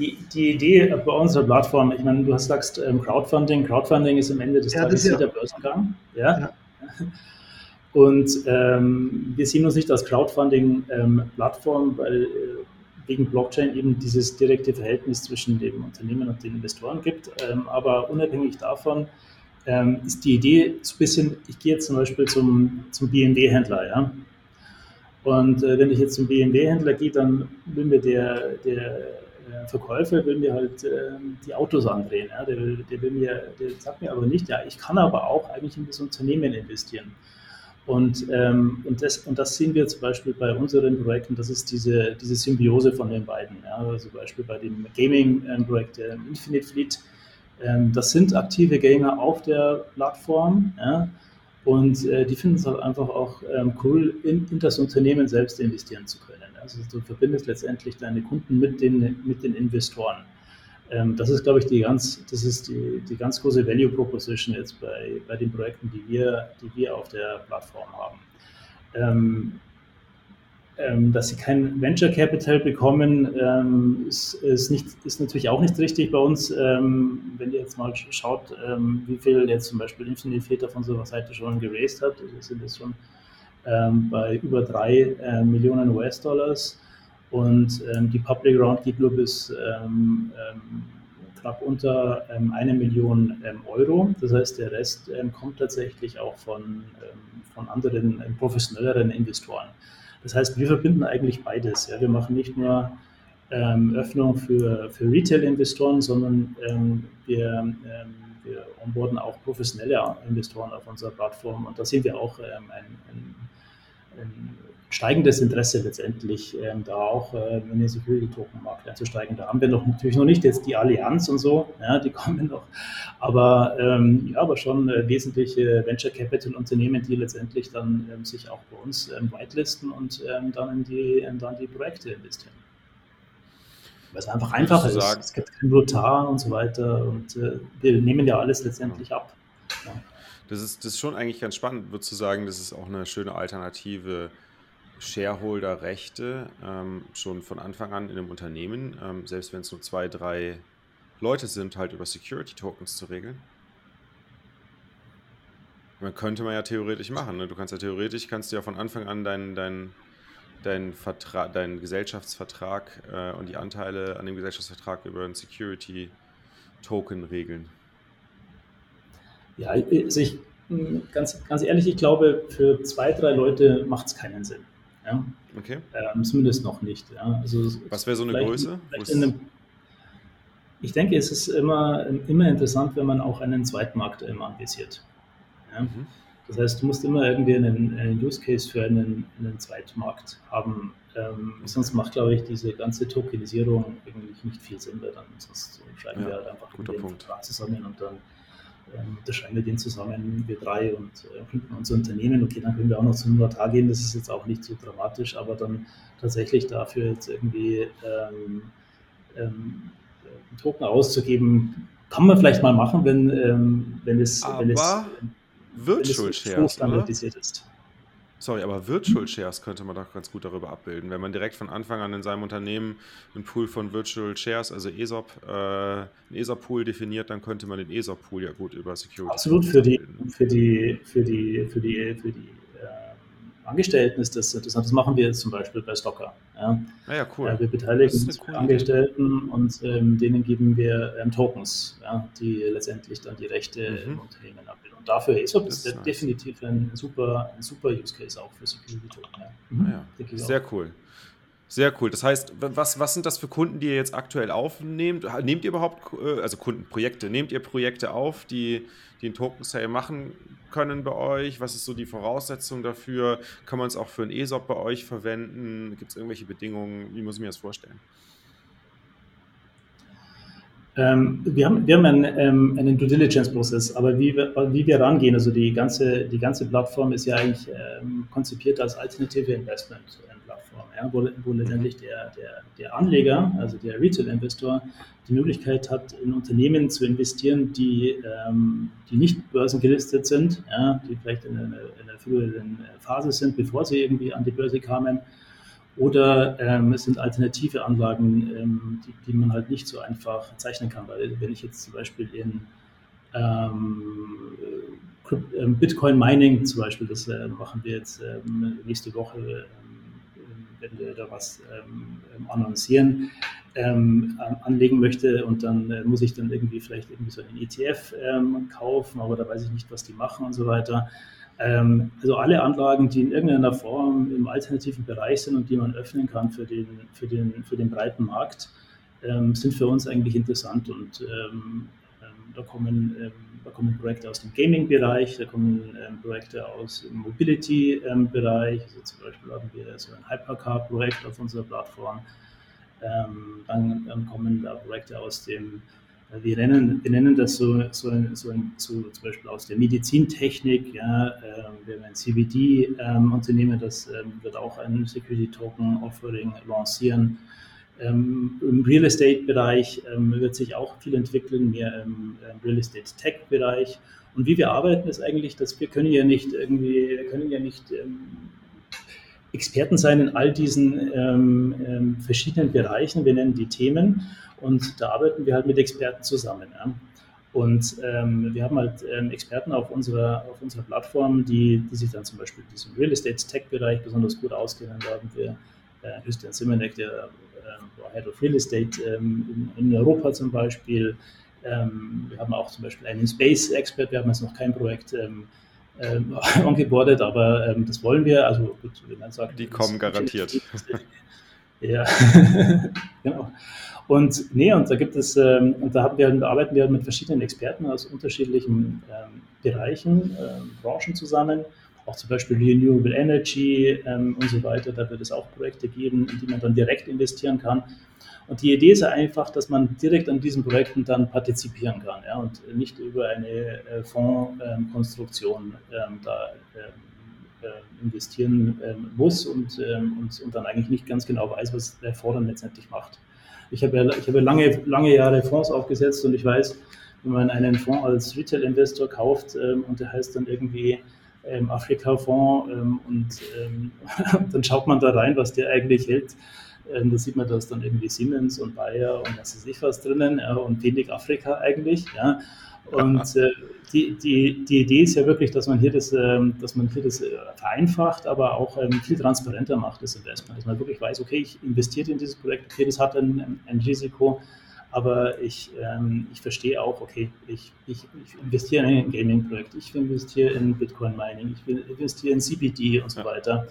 die, die Idee bei unserer Plattform, ich meine, du hast sagst ähm, Crowdfunding. Crowdfunding ist am Ende des ja, Tages ja. der Börsengang. Ja. ja. Und ähm, wir sehen uns nicht als Crowdfunding-Plattform, ähm, weil äh, wegen Blockchain eben dieses direkte Verhältnis zwischen dem Unternehmen und den Investoren gibt. Ähm, aber unabhängig davon ähm, ist die Idee so ein bisschen, ich gehe jetzt zum Beispiel zum, zum BMW-Händler, ja. Und äh, wenn ich jetzt zum BMW-Händler gehe, dann will mir der, der Verkäufer will mir halt äh, die Autos andrehen. Ja? Der, der, will mir, der sagt mir aber nicht, ja, ich kann aber auch eigentlich in das Unternehmen investieren. Und, ähm, und, das, und das sehen wir zum Beispiel bei unseren Projekten, das ist diese, diese Symbiose von den beiden. Ja? Also zum Beispiel bei dem Gaming-Projekt äh, Infinite Fleet, ähm, das sind aktive Gamer auf der Plattform. Ja? Und äh, die finden es halt einfach auch ähm, cool, in, in, das Unternehmen selbst investieren zu können. Also du verbindest letztendlich deine Kunden mit den, mit den Investoren. Ähm, das ist, glaube ich, die ganz, das ist die, die ganz große Value Proposition jetzt bei, bei den Projekten, die wir, die wir auf der Plattform haben. Ähm, ähm, dass sie kein Venture Capital bekommen, ähm, ist, ist, nicht, ist natürlich auch nicht richtig bei uns. Ähm, wenn ihr jetzt mal schaut, ähm, wie viel jetzt zum Beispiel Infinity Theater von unserer Seite schon geraced hat, wir sind jetzt schon bei über drei äh, Millionen US-Dollars. Und ähm, die Public Round geht nur bis ähm, ähm, knapp unter ähm, eine Million ähm, Euro. Das heißt, der Rest ähm, kommt tatsächlich auch von, von anderen professionelleren Investoren. Das heißt, wir verbinden eigentlich beides. Ja. Wir machen nicht nur Öffnung für, für Retail-Investoren, sondern wir, wir onboarden auch professionelle Investoren auf unserer Plattform. Und da sehen wir auch ein, ein, ein steigendes Interesse letztendlich ähm, da auch äh, in den Security-Token-Markt einzusteigen. Da haben wir noch natürlich noch nicht jetzt die Allianz und so, ja, die kommen noch, aber ähm, ja, aber schon äh, wesentliche Venture Capital Unternehmen, die letztendlich dann ähm, sich auch bei uns ähm, whitelisten und ähm, dann in die, dann die Projekte investieren. Weil es einfach einfacher ist. Es gibt kein Notar und so weiter und äh, wir nehmen ja alles letztendlich ab. Ja. Das ist, das ist schon eigentlich ganz spannend, würde zu sagen, das ist auch eine schöne Alternative Shareholder-Rechte ähm, schon von Anfang an in einem Unternehmen, ähm, selbst wenn es nur zwei, drei Leute sind, halt über Security-Tokens zu regeln? Man könnte man ja theoretisch machen. Ne? Du kannst ja theoretisch, kannst du ja von Anfang an deinen dein, dein deinen Gesellschaftsvertrag äh, und die Anteile an dem Gesellschaftsvertrag über einen Security-Token regeln. Ja, also ich, ganz, ganz ehrlich, ich glaube, für zwei, drei Leute macht es keinen Sinn. Ja? Okay. Ähm, zumindest noch nicht. Ja? Also Was wäre so eine Größe? Einem, ich denke, es ist immer, immer interessant, wenn man auch einen Zweitmarkt ähm, anvisiert. Ja? Mhm. Das heißt, du musst immer irgendwie einen, einen Use Case für einen, einen Zweitmarkt haben. Ähm, sonst macht, glaube ich, diese ganze Tokenisierung eigentlich nicht viel Sinn, weil dann sonst schreiben ja, wir halt einfach guter Punkt. zusammen und dann ähm, unterscheiden wir den zusammen, wir drei und äh, gründen unser Unternehmen. Okay, dann können wir auch noch zum Notar gehen, das ist jetzt auch nicht so dramatisch, aber dann tatsächlich dafür jetzt irgendwie ähm, ähm, Token auszugeben, kann man vielleicht mal machen, wenn, ähm, wenn es, aber wenn es, wenn es Shares, standardisiert ist. Sorry, aber Virtual Shares könnte man doch ganz gut darüber abbilden. Wenn man direkt von Anfang an in seinem Unternehmen einen Pool von Virtual Shares, also ESOP, äh, einen ESOP-Pool definiert, dann könnte man den ESOP-Pool ja gut über Security. Absolut, für die, für die, für die, für die, für die Angestellten ist das interessant. Das machen wir jetzt zum Beispiel bei Stocker. Ja, ah ja cool. Äh, wir beteiligen uns Angestellten und ähm, denen geben wir ähm, Tokens, ja, die letztendlich dann die Rechte mhm. im Unternehmen abbilden. Und dafür ist es nice. definitiv ein super, ein super Use Case auch für Security Token. Ja. Mhm. Ja, sehr cool. Sehr cool. Das heißt, was, was sind das für Kunden, die ihr jetzt aktuell aufnehmt? Nehmt ihr überhaupt, äh, also Kundenprojekte, nehmt ihr Projekte auf, die, die einen Token Sale machen können bei euch? Was ist so die Voraussetzung dafür? Kann man es auch für ein ESOP bei euch verwenden? Gibt es irgendwelche Bedingungen? Wie muss ich mir das vorstellen? Ähm, wir haben, wir haben einen, ähm, einen Due Diligence-Prozess, aber wie wir, wie wir rangehen, also die ganze, die ganze Plattform ist ja eigentlich ähm, konzipiert als alternative Investment-Plattform, ja, wo, wo letztendlich der, der, der Anleger, also der Retail-Investor, die Möglichkeit hat, in Unternehmen zu investieren, die, ähm, die nicht börsengelistet sind, ja, die vielleicht in einer, in einer früheren Phase sind, bevor sie irgendwie an die Börse kamen oder ähm, es sind alternative Anlagen, ähm, die, die, man halt nicht so einfach zeichnen kann. Weil wenn ich jetzt zum Beispiel in ähm, ähm Bitcoin Mining zum Beispiel, das äh, machen wir jetzt ähm, nächste Woche, ähm, wenn wir da was annoncieren, anlegen möchte und dann äh, muss ich dann irgendwie vielleicht irgendwie so einen ETF kaufen, aber da weiß ich nicht, was die machen und so weiter. Ähm, also alle Anlagen, die in irgendeiner Form im alternativen Bereich sind und die man öffnen kann für den, für den, für den breiten Markt, ähm, sind für uns eigentlich interessant. Und ähm, da, kommen, da kommen Projekte aus dem Gaming-Bereich, da kommen Projekte aus dem Mobility-Bereich. Also zum Beispiel haben wir so ein Hypercar-Projekt auf unserer Plattform. dann, dann kommen da Projekte aus dem wir nennen, wir nennen das so, so, so, so zum Beispiel aus der Medizintechnik. Ja, äh, wir haben ein CBD-Unternehmen, ähm, das ähm, wird auch ein Security Token Offering lancieren. Ähm, Im Real Estate-Bereich ähm, wird sich auch viel entwickeln, mehr im, Real Estate-Tech-Bereich. Und wie wir arbeiten, ist eigentlich, dass wir können ja nicht irgendwie, können ja nicht ähm, Experten sein in all diesen ähm, ähm, verschiedenen Bereichen. Wir nennen die Themen und da arbeiten wir halt mit Experten zusammen. Ja. Und ähm, wir haben halt ähm, Experten auf unserer, auf unserer Plattform, die, die sich dann zum Beispiel in diesem Real Estate Tech-Bereich besonders gut auskennen. Da haben wir äh, Christian Simonek, der äh, Head of Real Estate ähm, in, in, Europa zum Beispiel. Ähm, wir haben auch zum Beispiel einen Space-Expert, wir haben jetzt noch kein Projekt ähm, ähm, ongeboardet, aber ähm, das wollen wir. Also gut, wenn man sagt, die kommen garantiert. ja, genau. Und nee, und da gibt es, ähm, und da haben wir, arbeiten wir mit verschiedenen Experten aus unterschiedlichen ähm, Bereichen, ähm, Branchen zusammen, auch zum Beispiel Renewable Energy ähm, und so weiter. Da wird es auch Projekte geben, in die man dann direkt investieren kann. Und die Idee ist einfach, dass man direkt an diesen Projekten dann partizipieren kann ja, und nicht über eine äh, Fondskonstruktion ähm, da ähm, äh, investieren ähm, muss und, ähm, und, und, dann eigentlich nicht ganz genau weiß, was der Fonds dann letztendlich macht. Ich habe ja, ich habe ja lange, lange Jahre Fonds aufgesetzt und ich weiß, wenn man einen Fonds als Retail-Investor kauft ähm, und der heißt dann irgendwie ähm, Afrika-Fonds und dann schaut man da rein, was der eigentlich hält da sieht man, da ist dann irgendwie Siemens und Bayer und was weiß ich was drinnen ja, und wenig Afrika eigentlich. Ja. Und äh, die, die, die Idee ist ja wirklich, dass man hier das, ähm, dass man hier das äh, vereinfacht, aber auch ähm, viel transparenter macht, das Investment. Dass man wirklich weiß, okay, ich investiere in dieses Projekt, okay, das hat ein, ein Risiko, aber ich, ähm, ich verstehe auch, okay, ich, ich, ich investiere in ein Gaming-Projekt, ich investiere in Bitcoin-Mining, ich investiere in CBD und so weiter.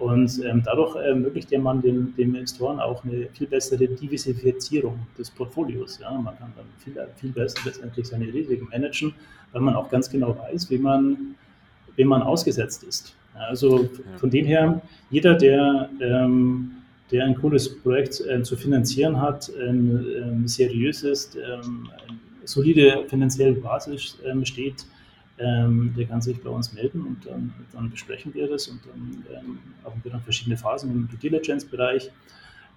Und ähm, dadurch ermöglicht der man den, den Investoren auch eine viel bessere Diversifizierung des Portfolios. Ja? Man kann dann viel, viel besser letztendlich seine Risiken managen, weil man auch ganz genau weiß, wie man, wem man ausgesetzt ist. Also von dem her, jeder, der, ähm, der ein cooles Projekt äh, zu finanzieren hat, ähm, ähm seriös ist, solide finanzielle Basis ähm, steht, ähm, der kann sich bei uns melden und dann, dann besprechen wir das und dann ähm, haben wir dann verschiedene Phasen im Due Diligence-Bereich,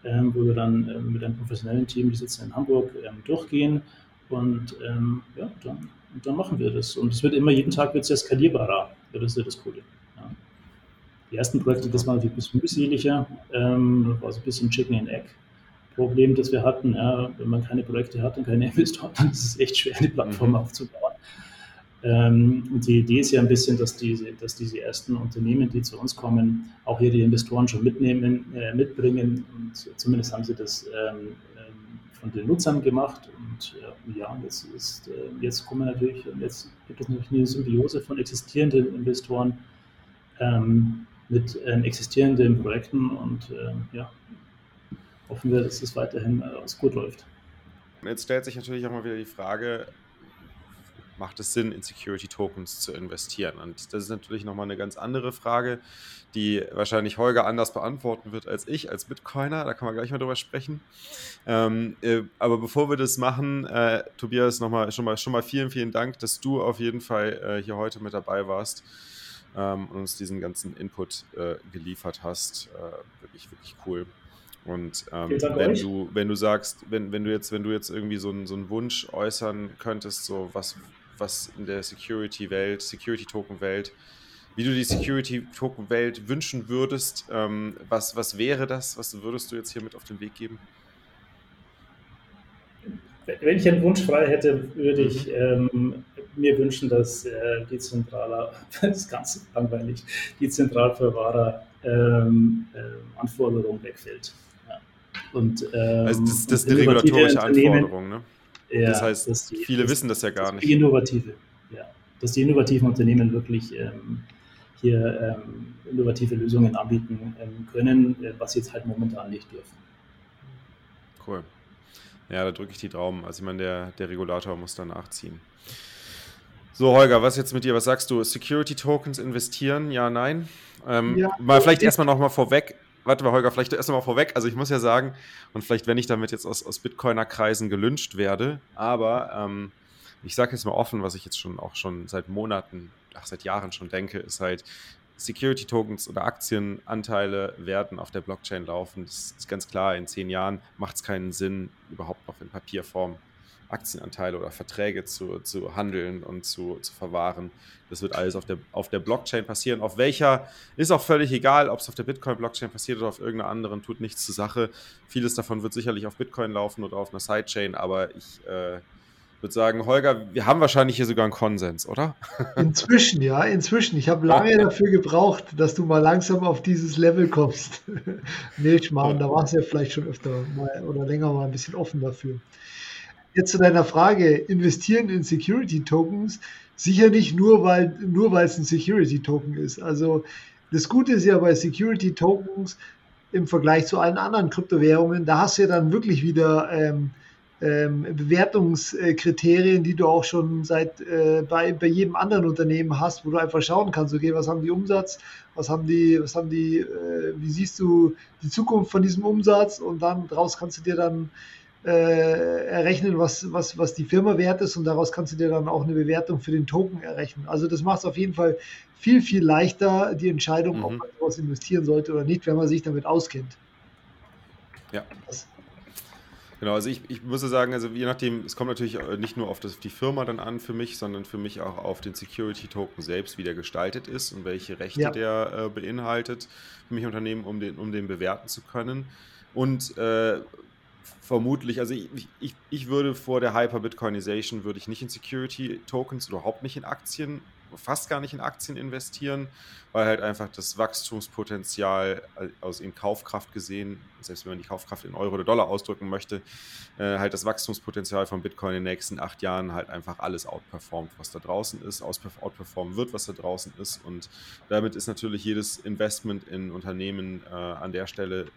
ähm, wo wir dann ähm, mit einem professionellen Team, die sitzen in Hamburg, ähm, durchgehen und ähm, ja, dann, und dann machen wir das. Und es wird immer jeden Tag wird es ja skalierbarer. Das ist ja das Coole. Ja. Die ersten Projekte, das war ein bisschen mühseliger, ähm, war so ein bisschen Chicken and Egg. Problem, das wir hatten, ja, wenn man keine Projekte hat und keine Investoren, dann ist es echt schwer, eine Plattform mhm. aufzubauen. Ähm, die Idee ist ja ein bisschen, dass diese, dass diese ersten Unternehmen, die zu uns kommen, auch ihre Investoren schon mitnehmen, äh, mitbringen. Und zumindest haben sie das ähm, ähm von den Nutzern gemacht. Und äh, ja, jetzt, ist, äh, jetzt kommen natürlich, jetzt gibt es natürlich eine Symbiose von existierenden Investoren ähm, mit ähm, existierenden Projekten und ja, hoffen wir, dass es weiterhin äh, gut läuft. Jetzt stellt sich natürlich auch mal wieder die Frage, macht es Sinn, in Security Tokens zu investieren? Und das ist natürlich nochmal eine ganz andere Frage, die wahrscheinlich Holger anders beantworten wird als ich, als Bitcoiner. Da kann man gleich mal drüber sprechen. Ähm, äh, aber bevor wir das machen, äh, Tobias, nochmal schon mal, schon mal vielen, vielen Dank, dass du auf jeden Fall äh, hier heute mit dabei warst ähm, und uns diesen ganzen Input äh, geliefert hast. Äh, wirklich, wirklich cool. Und ähm, wenn du, wenn du sagst, wenn, wenn du jetzt, wenn du jetzt irgendwie so einen, so einen Wunsch äußern könntest, so was, was in der Security-Welt, Security-Token-Welt, wie du die Security-Token-Welt wünschen würdest. Ähm, was, was wäre das? Was würdest du jetzt hier mit auf den Weg geben? Wenn ich einen Wunsch frei hätte, würde ich mhm. ähm, mir wünschen, dass äh, die Zentraler, das ist ganz langweilig, die Zentralverwahrer ähm, äh, Anforderung wegfällt. Ja. Und, ähm, also das, das ist eine regulatorische Anforderung, ne? Ja, das heißt, die, viele das, wissen das ja gar nicht. Die innovative, ja. Dass die innovativen Unternehmen wirklich ähm, hier ähm, innovative Lösungen anbieten ähm, können, äh, was sie jetzt halt momentan nicht dürfen. Cool. Ja, da drücke ich die Daumen. Also ich meine, der, der Regulator muss da nachziehen. So, Holger, was jetzt mit dir? Was sagst du? Security Tokens investieren? Ja, nein? Ähm, ja, mal vielleicht erstmal nochmal vorweg. Warte mal, Holger, vielleicht erst mal vorweg. Also ich muss ja sagen, und vielleicht, wenn ich damit jetzt aus, aus Bitcoiner-Kreisen gelünscht werde, aber ähm, ich sage jetzt mal offen, was ich jetzt schon auch schon seit Monaten, ach, seit Jahren schon denke, ist halt, Security-Tokens oder Aktienanteile werden auf der Blockchain laufen. Das ist ganz klar, in zehn Jahren macht es keinen Sinn, überhaupt noch in Papierform Aktienanteile oder Verträge zu, zu handeln und zu, zu verwahren. Das wird alles auf der, auf der Blockchain passieren. Auf welcher ist auch völlig egal, ob es auf der Bitcoin-Blockchain passiert oder auf irgendeiner anderen, tut nichts zur Sache. Vieles davon wird sicherlich auf Bitcoin laufen oder auf einer Sidechain, aber ich äh, würde sagen, Holger, wir haben wahrscheinlich hier sogar einen Konsens, oder? Inzwischen, ja, inzwischen. Ich habe lange dafür gebraucht, dass du mal langsam auf dieses Level kommst. Schmarrn, da warst du ja vielleicht schon öfter mal oder länger mal ein bisschen offen dafür. Jetzt zu deiner Frage, investieren in Security Tokens, sicher nicht nur, weil, nur weil es ein Security Token ist. Also das Gute ist ja bei Security Tokens im Vergleich zu allen anderen Kryptowährungen, da hast du ja dann wirklich wieder ähm, ähm, Bewertungskriterien, die du auch schon seit äh, bei, bei jedem anderen Unternehmen hast, wo du einfach schauen kannst, okay, was haben die Umsatz, was haben die, was haben die, äh, wie siehst du die Zukunft von diesem Umsatz und dann daraus kannst du dir dann äh, errechnen, was, was, was die Firma wert ist und daraus kannst du dir dann auch eine Bewertung für den Token errechnen. Also das macht es auf jeden Fall viel, viel leichter, die Entscheidung, mhm. ob man etwas investieren sollte oder nicht, wenn man sich damit auskennt. Ja. Das, Genau, also ich, ich muss sagen, also je nachdem, es kommt natürlich nicht nur auf, das, die Firma dann an für mich, sondern für mich auch auf den Security-Token selbst, wie der gestaltet ist und welche Rechte ja. der äh, beinhaltet für mich Unternehmen, um den, um den bewerten zu können. Und äh, vermutlich, also ich, ich, ich würde vor der Hyper-Bitcoinization würde ich nicht in Security-Tokens, überhaupt nicht in Aktien, fast gar nicht in Aktien investieren, weil halt einfach das Wachstumspotenzial aus in Kaufkraft gesehen, selbst wenn man die Kaufkraft in Euro oder Dollar ausdrücken möchte, äh, halt das Wachstumspotenzial von Bitcoin in den nächsten acht Jahren halt einfach alles outperformt, was da draußen ist, outperformen wird, was da draußen ist. Und damit ist natürlich jedes Investment in Unternehmen äh, an der Stelle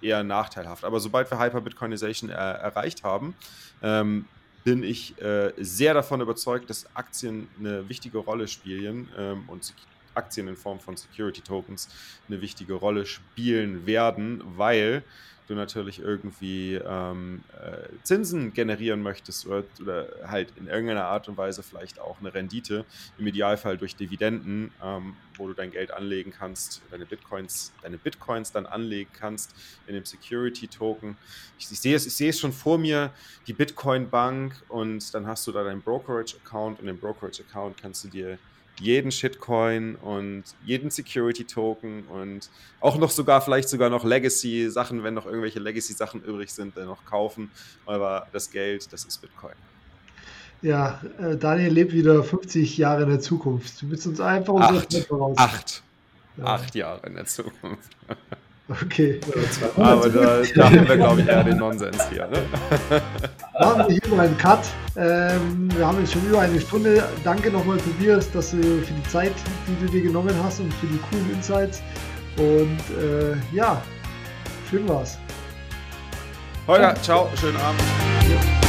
eher nachteilhaft. Aber sobald wir Hyper-Bitcoinization er erreicht haben, ähm, bin ich äh, sehr davon überzeugt, dass Aktien eine wichtige Rolle spielen ähm, und Aktien in Form von Security Tokens eine wichtige Rolle spielen werden, weil du natürlich irgendwie ähm, äh, Zinsen generieren möchtest oder, oder, halt in irgendeiner Art und Weise vielleicht auch eine Rendite, im Idealfall durch Dividenden, ähm, wo du dein Geld anlegen kannst, deine Bitcoins, deine Bitcoins dann anlegen kannst in dem Security-Token. Ich, ich, sehe es, ich sehe es schon vor mir, die Bitcoin-Bank und dann hast du da deinen Brokerage-Account und im Brokerage-Account kannst du dir jeden Shitcoin und jeden Security-Token und auch noch sogar, vielleicht sogar noch Legacy-Sachen, wenn noch irgendwelche Legacy-Sachen übrig sind, dann noch kaufen. Aber das Geld, das ist Bitcoin. Ja, äh, Daniel lebt wieder 50 Jahre in der Zukunft. Du bist uns einfach acht, voraus. Acht. Ja. Acht Jahre in der Zukunft. Okay. Aber da, da haben wir, glaube ich, eher den Nonsens hier. Ne? Machen wir hier mal einen Cut. Ähm, wir haben jetzt schon über eine Stunde. Danke nochmal, Tobias, dass du für die Zeit, die du dir genommen hast und für die coolen Insights. Und äh, ja, schön war's. Holger, ciao, schönen Abend. Ja.